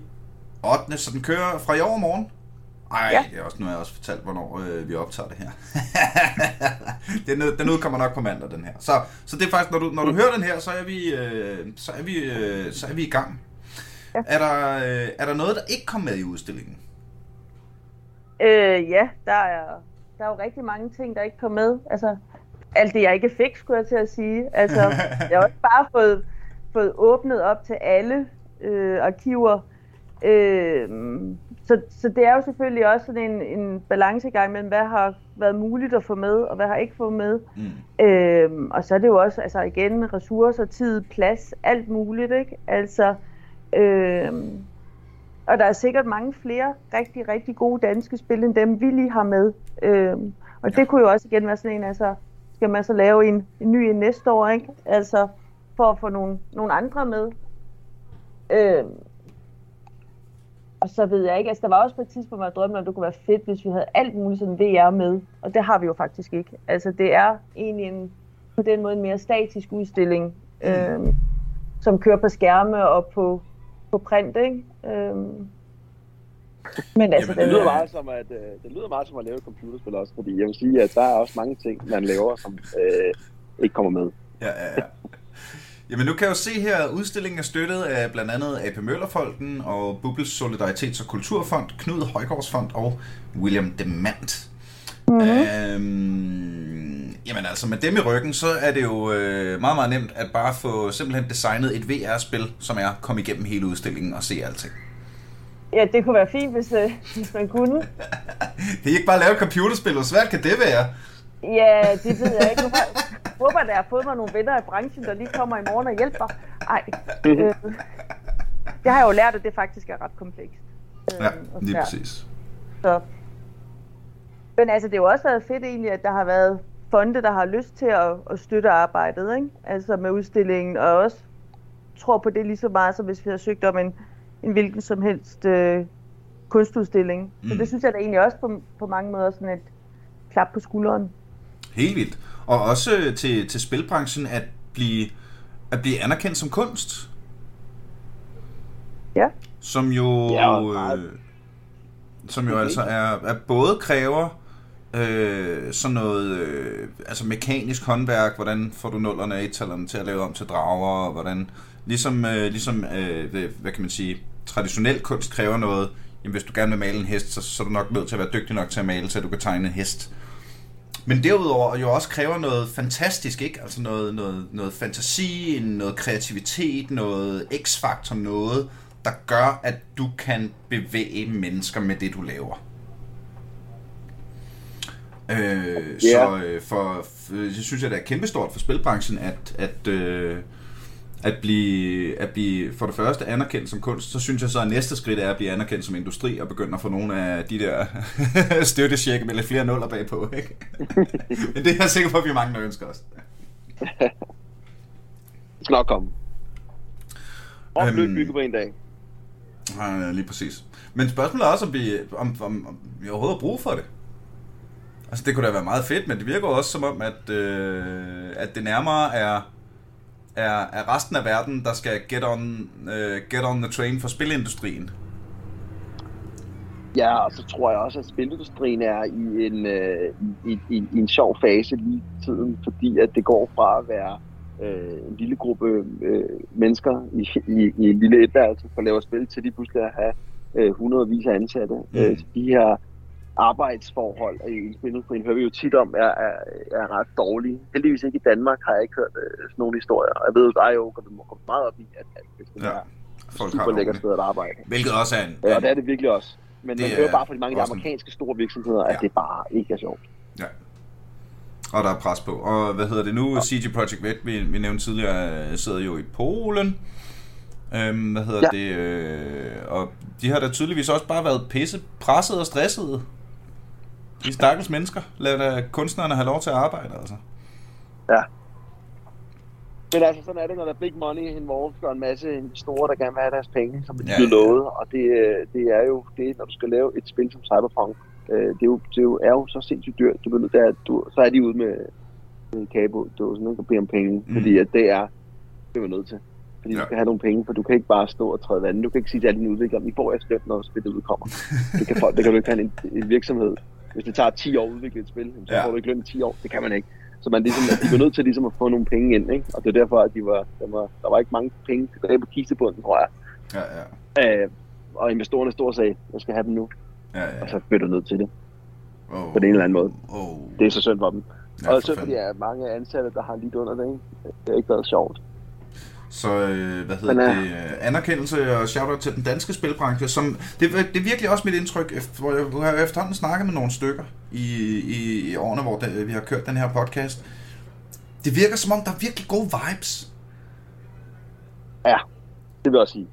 8. Så den kører fra i år morgen. Ej, ja. det er også, nu har jeg også fortalt, hvornår øh, vi optager det her. [laughs] den, den udkommer nok på mandag, den her. Så, så det er faktisk, når du, når du hører den her, så er vi, øh, så er vi, øh, så er vi i gang. Ja. Er, der, øh, er der noget, der ikke kom med i udstillingen? Øh, ja, der er, der er jo rigtig mange ting, der ikke kom med. Altså, alt det, jeg ikke fik, skulle jeg til at sige. Altså, [laughs] jeg har også bare fået, fået åbnet op til alle øh, arkiver. Øh, så, så det er jo selvfølgelig også sådan en, en balancegang mellem, hvad har været muligt at få med, og hvad har ikke fået med. Mm. Øh, og så er det jo også, altså igen, ressourcer, tid, plads, alt muligt, ikke? Altså, øh, og der er sikkert mange flere rigtig, rigtig gode danske spil, end dem vi lige har med. Øhm, og ja. det kunne jo også igen være sådan en, altså, skal man så lave en, en ny en næste år, ikke? Altså, for at få nogle, nogle andre med. Øhm, og så ved jeg ikke, altså der var også på et tidspunkt, hvor jeg drømte, at det kunne være fedt, hvis vi havde alt muligt sådan VR med. Og det har vi jo faktisk ikke. Altså det er egentlig en, på den måde en mere statisk udstilling, mm. øhm, som kører på skærme og på på print, ikke? Øhm. Men altså, Jamen, det, lyder meget som at, øh, det lyder meget som at lave et computerspil også, fordi jeg vil sige, at der er også mange ting, man laver, som øh, ikke kommer med. Ja, ja, ja. Jamen nu kan jeg jo se her, at udstillingen er støttet af blandt andet AP Møllerfolken og Bubbles Solidaritets- og Kulturfond, Knud Højgaardsfond og William Demand. Mm-hmm. Øhm, jamen altså, med dem i ryggen, så er det jo øh, meget, meget nemt at bare få simpelthen designet et VR-spil, som er komme igennem hele udstillingen og se alting. Ja, det kunne være fint, hvis, øh, hvis man kunne. [laughs] det er ikke bare at lave et computerspil, hvor svært kan det være? Ja, det ved jeg ikke. Jeg håber, at jeg har fået mig nogle venner i branchen, der lige kommer i morgen og hjælper. Ej, øh, det har jeg jo lært, at det faktisk er ret komplekst. Øh, ja, lige præcis. Så men altså, det har jo også været fedt egentlig, at der har været fonde, der har lyst til at, at støtte arbejdet, ikke? Altså med udstillingen, og også tror på det lige så meget, som hvis vi har søgt om en, en hvilken som helst øh, kunstudstilling. Mm. Så det synes jeg da egentlig også på, på mange måder sådan et klap på skulderen. Helt vildt. Og også til, til spilbranchen at blive, at blive anerkendt som kunst. Ja. Som jo, ja, øh, som jo okay. altså er, er både kræver øh, sådan noget øh, altså mekanisk håndværk, hvordan får du nullerne og et til at lave om til drager, og hvordan ligesom, øh, ligesom øh, hvad kan man sige, traditionel kunst kræver noget, jamen hvis du gerne vil male en hest, så, så er du nok nødt til at være dygtig nok til at male, så du kan tegne en hest. Men derudover jo også kræver noget fantastisk, ikke? Altså noget, noget, noget fantasi, noget kreativitet, noget x-faktor, noget, der gør, at du kan bevæge mennesker med det, du laver. Øh, yeah. Så øh, for, for, jeg synes, at det er kæmpestort for spilbranchen, at, at, øh, at, blive, at blive for det første anerkendt som kunst, så synes jeg så, at næste skridt er at blive anerkendt som industri og begynde at få nogle af de der [laughs] støttesjekke med lidt flere nuller bagpå. Ikke? [laughs] Men det er jeg sikker på, at vi er mange, der ønsker os. det [laughs] skal nok komme. Og øhm, bygge på en dag. Ja, lige præcis. Men spørgsmålet er også, om vi, om, om, om vi overhovedet har brug for det. Altså, det kunne da være meget fedt, men det virker også som om, at, øh, at det nærmere er, er, er resten af verden, der skal get on, uh, get on the train for spilindustrien. Ja, og så tror jeg også, at spilindustrien er i en, øh, i, i, i en sjov fase lige tiden, fordi at det går fra at være øh, en lille gruppe øh, mennesker i, i, i en lille etværelse for at lave spil, til de pludselig at have øh, hundredvis af ansatte. Mm. Øh, de her arbejdsforhold i spilindustrien hører vi jo tit om, er, er, er ret dårlige. Heldigvis ikke i Danmark har jeg ikke hørt øh, sådan nogle historier. Jeg ved, at dig jo må komme meget op i, at, at det ja. er Folk super lækkert sted at arbejde. Hvilket også er en... Ja, og det er det virkelig også. Men det man hører bare fra de mange af de amerikanske store virksomheder, ja. at det bare ikke er sjovt. Ja. og der er pres på. Og hvad hedder det nu? Ja. CG Project Red, vi, vi nævnte tidligere, sidder jo i Polen. Øhm, hvad hedder ja. det? Øh, og de har da tydeligvis også bare været pisse presset og stresset. De stakkels mennesker. Lad da kunstnerne have lov til at arbejde, altså. Ja. Men altså, sådan er det, når der er big money involved, og en masse investorer, der gerne vil have deres penge, som de ja, ja. lovet. Og det, det er jo det, når du skal lave et spil som Cyberpunk, øh, det, er jo, det er jo, er jo så sindssygt dyrt. Du ved, der, du, så er de ude med, med kabo, du er sådan, ikke, og bede om penge, mm. fordi at det er, det er vi nødt til fordi ja. du skal have nogle penge, for du kan ikke bare stå og træde vandet. Du kan ikke sige til alle dine udviklere, I får jeres løn, når spillet udkommer. [laughs] Det kan, folk, det kan du ikke have en, en virksomhed. Hvis det tager 10 år at udvikle et spil, så ja. får du ikke løn i 10 år. Det kan man ikke. Så man ligesom, at de var nødt til ligesom at få nogle penge ind, ikke? og det er derfor, at de var, der, var, der var ikke mange penge tilbage på kistebunden, tror jeg. Ja, ja. Øh, og investorerne stod og sagde, jeg skal have dem nu. Ja, ja. Og så bliver du nødt til det. Oh. På den ene eller anden måde. Oh. Det er så synd for dem. Ja, og så fordi er mange ansatte, der har lidt under det. Ikke? Det har ikke været sjovt. Så øh, hvad hedder Men, det? Øh, anerkendelse og shout til den danske spilbranche, som det, det er virkelig også mit indtryk, hvor jeg har efterhånden snakket med nogle stykker i, i, i årene, hvor det, vi har kørt den her podcast. Det virker som om, der er virkelig gode vibes. Ja, det vil jeg også sige.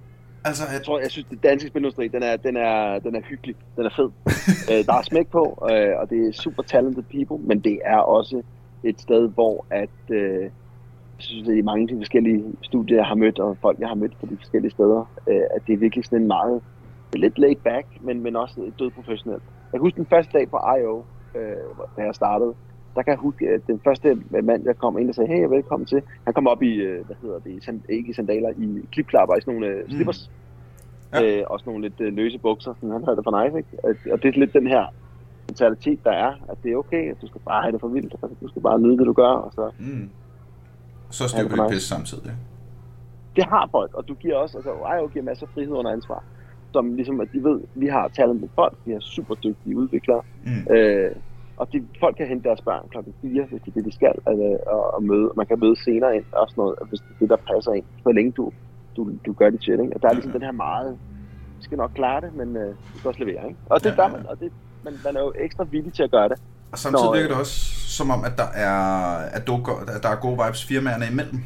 Altså, at... Jeg tror, jeg synes, det danske spilindustri, den er, den er, den er hyggelig. Den er fed. [laughs] øh, der er smæk på, øh, og det er super talented people, men det er også et sted, hvor at, øh, synes, at i mange af de forskellige studier, jeg har mødt, og folk, jeg har mødt på de forskellige steder, øh, at det er virkelig sådan en meget lidt laid back, men, men også død professionelt. Jeg husker den første dag på I.O., øh, da jeg startede, der kan jeg huske, at den første mand, jeg kom ind og sagde, hey, velkommen til, han kom op i, øh, hvad hedder det, sand, ikke i sandaler, i klipklapper, i sådan nogle øh, mm. slippers, ja. øh, og sådan nogle lidt øh, løse bukser, sådan han havde det for nice, ikke? Og det er lidt den her mentalitet, der er, at det er okay, at du skal bare have det for vildt, altså, du skal bare nyde det, du gør, og så mm. Så styr på det pisse samtidig. Det har folk, og du giver også, altså IO giver masser af frihed under ansvar. Som ligesom, at de ved, vi har talented folk, vi har super dygtige udviklere, mm. øh, og de, folk kan hente deres børn klokken 4, hvis det er det, de skal, øh, og, og møde, og man kan møde senere ind, og sådan noget, hvis det er det, der passer ind, så længe du, du, du gør det til, ikke? Og der er ligesom ja, ja. den her meget, vi skal nok klare det, men øh, vi skal også levere, ikke? Og det ja, gør man, og det, man, man er jo ekstra villig til at gøre det. Og samtidig Når, virker det også som om, at der er, at der er gode vibes firmaerne imellem.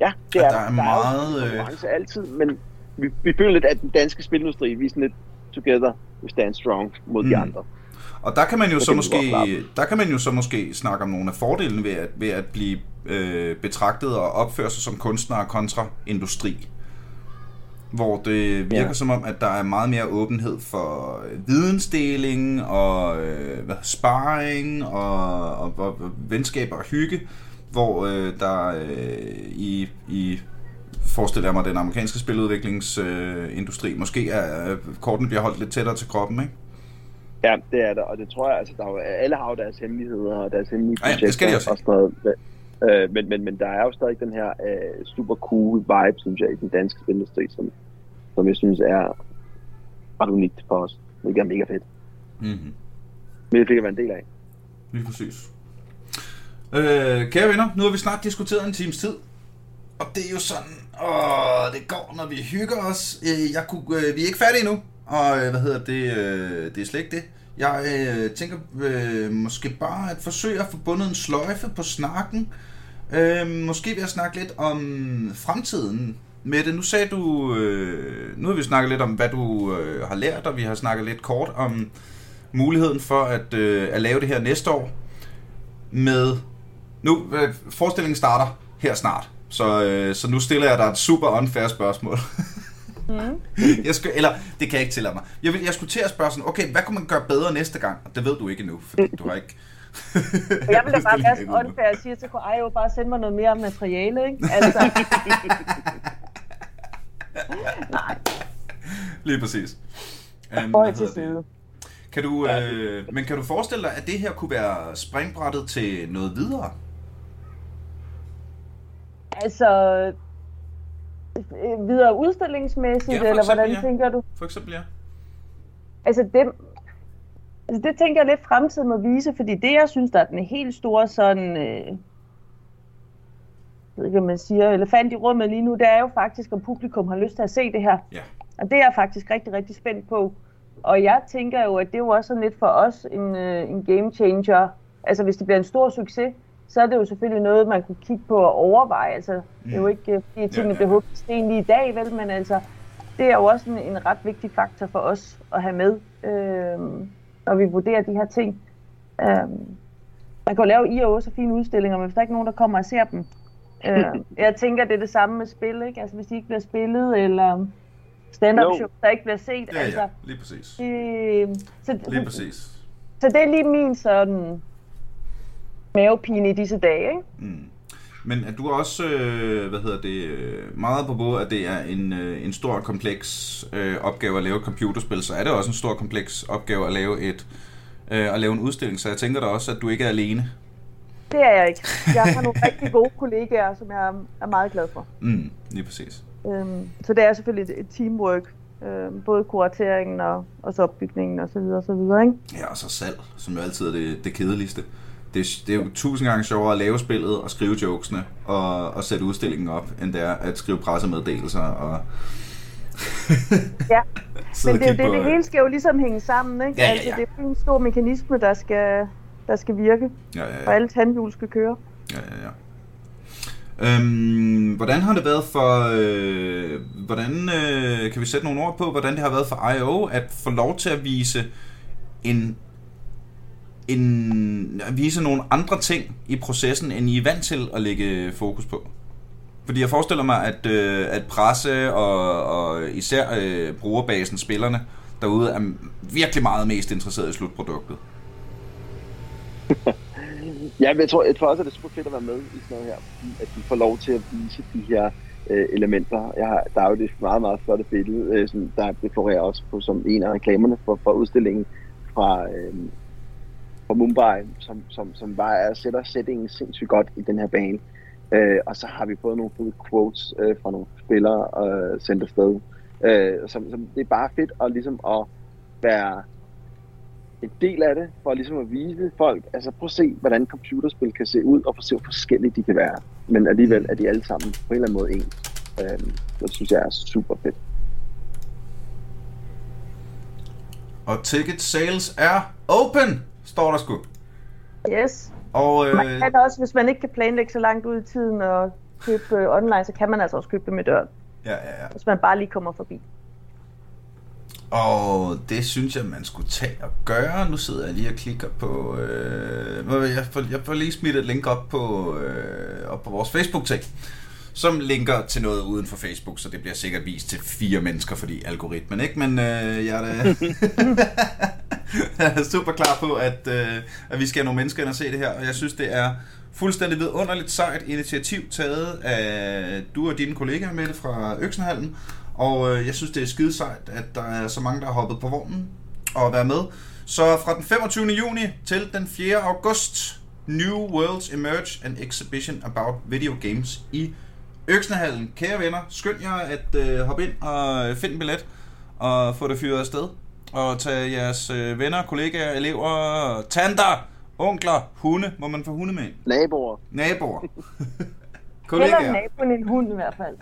Ja, det er, at der er, der meget... er øh, konkurrence altid, men vi, vi føler lidt, at den danske spilindustri, vi er sådan lidt together, we stand strong mod mm. de andre. Og der kan man jo så, så måske, der kan man jo så måske snakke om nogle af fordelene ved at, ved at blive øh, betragtet og opføre sig som kunstner kontra industri hvor det virker ja. som om, at der er meget mere åbenhed for øh, vidensdeling og øh, hvad, sparring og, og, og, og venskaber og hygge, hvor øh, der øh, i, i forestiller jeg mig, den amerikanske spiludviklingsindustri øh, måske er, korten bliver holdt lidt tættere til kroppen, ikke? Ja, det er der, og det tror jeg, altså, der er alle har jo deres hemmeligheder og deres hemmelige projekter. Ja, det skal de også. Og sådan noget. Øh, men, men, men der er jo stadig den her øh, super cool vibe, synes jeg, i den danske spilindustri, som, som jeg synes er ret unikt for os. Det er mega fedt. Mm-hmm. Men det fik jeg være en del af. Lige præcis. Øh, kære venner, nu har vi snart diskuteret en times tid. Og det er jo sådan, åh, det går, når vi hygger os. Øh, jeg kunne, øh, vi er ikke færdige endnu, og øh, hvad hedder det, øh, det er slet ikke det. Jeg øh, tænker øh, måske bare at forsøge at få bundet en sløjfe på snakken. Øh, måske vil jeg snakke lidt om fremtiden. Med det, nu sagde du, øh, nu har vi snakket lidt om, hvad du øh, har lært, og vi har snakket lidt kort om muligheden for at, øh, at lave det her næste år. Med, nu, øh, forestillingen starter her snart, så, øh, så nu stiller jeg dig et super unfair spørgsmål. Mm. [laughs] jeg skal, eller, det kan jeg ikke tillade mig. Jeg, vil, jeg skulle til at spørge sådan, okay, hvad kunne man gøre bedre næste gang? Og det ved du ikke endnu, fordi du har ikke... [laughs] jeg vil da bare være så unfair og sige til jo bare sende mig noget mere materiale, ikke? Altså. [laughs] Nej. Lige præcis. Um, til side. Kan du, øh, men kan du forestille dig, at det her kunne være springbrættet til noget videre? Altså, øh, videre udstillingsmæssigt, ja, eller hvordan ja. tænker du? For eksempel, ja. Altså, det, altså, det tænker jeg lidt fremtiden må vise, fordi det, jeg synes, der er den helt store sådan... Øh, ved ikke, man siger, elefant i rummet lige nu, det er jo faktisk, om publikum har lyst til at se det her. Ja. Og det er jeg faktisk rigtig, rigtig spændt på. Og jeg tænker jo, at det er jo også lidt for os en, øh, en game changer, altså hvis det bliver en stor succes, så er det jo selvfølgelig noget, man kunne kigge på og overveje. Altså, mm. Det er jo mm. ikke, øh, fordi tingene ja, ja. bliver hugget sten lige i dag, vel, men altså, det er jo også en, en ret vigtig faktor for os at have med, øh, når vi vurderer de her ting. Øh, man kan jo lave i og også fine udstillinger, men hvis der er ikke nogen, der kommer og ser dem, øh, [laughs] jeg tænker, det er det samme med spil, ikke? Altså, hvis de ikke bliver spillet, eller stand-up show, der ikke bliver set. Ja, altså, ja, lige præcis. Øh, så, lige præcis. Så det er lige min sådan mavepine i disse dage, ikke? Mm. Men er du også, øh, hvad hedder det, øh, meget på både, at det er en, øh, en stor kompleks øh, opgave at lave et computerspil, så er det også en stor kompleks opgave at lave et øh, at lave en udstilling, så jeg tænker da også, at du ikke er alene. Det er jeg ikke. Jeg har nogle rigtig gode kollegaer, som jeg er meget glad for. Mm, lige præcis. Øhm, så det er selvfølgelig et, et teamwork, øh, både kurateringen og, og så opbygningen og så videre og så videre, ikke? Ja, og så salg, som jo altid er det, det kedeligste det, det er jo tusind gange sjovere at lave spillet og skrive jokesene og, og sætte udstillingen op, end det er at skrive pressemeddelelser og... [laughs] ja, [laughs] men det er jo det, det hele skal jo ligesom hænge sammen, ikke? Ja, ja, altså, ja. Altså, det er en stor mekanisme, der skal, der skal virke, ja, ja, ja. og alle tandhjul skal køre. Ja, ja, ja. Øhm, hvordan har det været for, øh, hvordan øh, kan vi sætte nogle ord på, hvordan det har været for I.O. at få lov til at vise en en, at vise nogle andre ting i processen, end I er vant til at lægge fokus på? Fordi jeg forestiller mig, at, øh, at presse og, og især øh, brugerbasen, spillerne derude, er virkelig meget mest interesseret i slutproduktet. [laughs] ja, men jeg tror, jeg tror også, at det er super fedt at være med i sådan noget her, at vi får lov til at vise de her øh, elementer. Jeg har, der er jo det meget, meget flotte billede, øh, som der florerer også på som en af reklamerne for, for udstillingen fra, øh, fra Mumbai, som, som, som bare sætter sætningen sindssygt godt i den her bane. Øh, og så har vi fået nogle fede quotes øh, fra nogle spillere øh, sendt afsted. Øh, som, som, det er bare fedt at, ligesom at være en del af det, for ligesom at vise folk, altså prøv at se, hvordan computerspil kan se ud, og prøv at se, hvor forskellige de kan være. Men alligevel er de alle sammen på en eller anden måde ens. Øh, det synes jeg er super fedt. Og ticket sales er open! Står der sgu. Yes. Og, øh... Man kan også, hvis man ikke kan planlægge så langt ud i tiden og købe øh, online, så kan man altså også købe dem i døren. Ja, ja, ja. Hvis man bare lige kommer forbi. Og det synes jeg, man skulle tage og gøre. Nu sidder jeg lige og klikker på... Øh, jeg, får, jeg får lige smidt et link op på, øh, op på vores Facebook-ting som linker til noget uden for Facebook, så det bliver sikkert vist til fire mennesker, fordi algoritmen, ikke? Men øh, jeg, er da, [laughs] jeg er super klar på, at, øh, at vi skal have nogle mennesker ind og se det her, og jeg synes, det er fuldstændig vidunderligt sejt initiativ taget af du og dine kollegaer med det fra Øksenhallen, og øh, jeg synes, det er skide sejt, at der er så mange, der har hoppet på vognen og været med. Så fra den 25. juni til den 4. august, New Worlds Emerge, an exhibition about video games i Øksnehallen, kære venner, skynd jer at øh, hoppe ind og finde en billet og få det fyret afsted. Og tage jeres øh, venner, kollegaer, elever, tanter, onkler, hunde. Må man få hunde med ind? Naboer. Naboer. [laughs] kollegaer. Eller naboen en hund i hvert fald.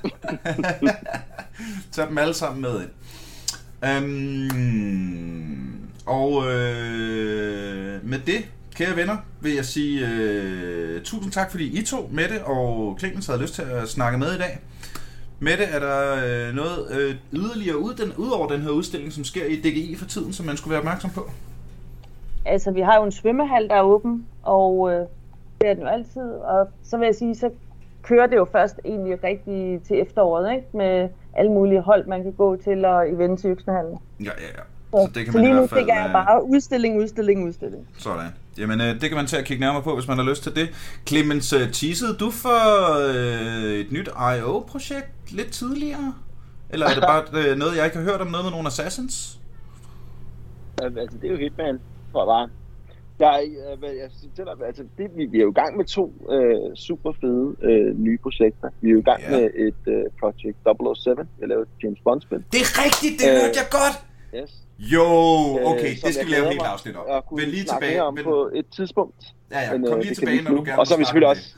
[laughs] Tag dem alle sammen med ind. Um, og øh, med det Kære venner, vil jeg sige uh, tusind tak, fordi I to, Mette og Clemens, havde lyst til at snakke med i dag. Mette, er der uh, noget uh, yderligere ud, den, ud over den her udstilling, som sker i DGI for tiden, som man skulle være opmærksom på? Altså, vi har jo en svømmehal, der er åben, og uh, det er den jo altid. Og så vil jeg sige, så kører det jo først egentlig rigtig til efteråret, ikke? Med alle mulige hold, man kan gå til og events i Øksnehallen. Ja, ja, ja. Så, det kan så man lige nu fik jeg bare udstilling, udstilling, udstilling. Sådan. Jamen, øh, det kan man til at kigge nærmere på, hvis man har lyst til det. Clemens, uh, teasede du for øh, et nyt I.O.-projekt lidt tidligere? Eller er det bare øh, noget, jeg ikke har hørt om, noget med nogle Assassins? Altså, det er jo Hitman, tror jeg bare. Jeg, jeg, jeg fortæller, altså, det, vi, vi er jo i gang med to øh, super fede øh, nye projekter. Vi er jo i gang yeah. med et øh, projekt 007. Jeg lavet et James Bond-spil. Det er rigtigt, det øh, hørte jeg godt! Yes. Jo, okay, øh, det skal vi lave helt afsnit om. Men lige tilbage. om men... på et tidspunkt. Ja, ja, kom øh, lige tilbage, når du gerne Og så er vi selvfølgelig også... [laughs]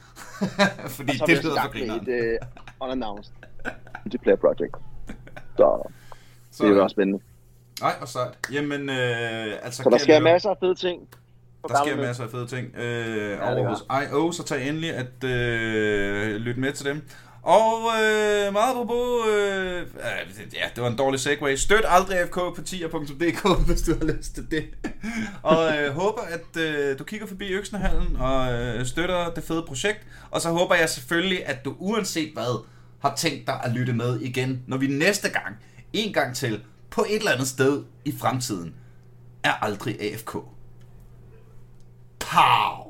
[laughs] Fordi og så det lyder for grineren. et uh, unannounced [laughs] multiplayer project. Så, så det er også spændende. Nej, og så Jamen, øh, altså... Så der sker masser af fede ting der sker masser af fede ting øh, ja, over hos I.O., så tag endelig at øh, lytte med til dem. Og øh, meget på, øh, ja, det var en dårlig segway. Støt aldrig FK på tier.dk, [laughs] hvis du har lyst til det. og øh, håber, at øh, du kigger forbi Øksnehallen og øh, støtter det fede projekt. Og så håber jeg selvfølgelig, at du uanset hvad, har tænkt dig at lytte med igen, når vi næste gang, en gang til, på et eller andet sted i fremtiden, er aldrig AFK. Pow!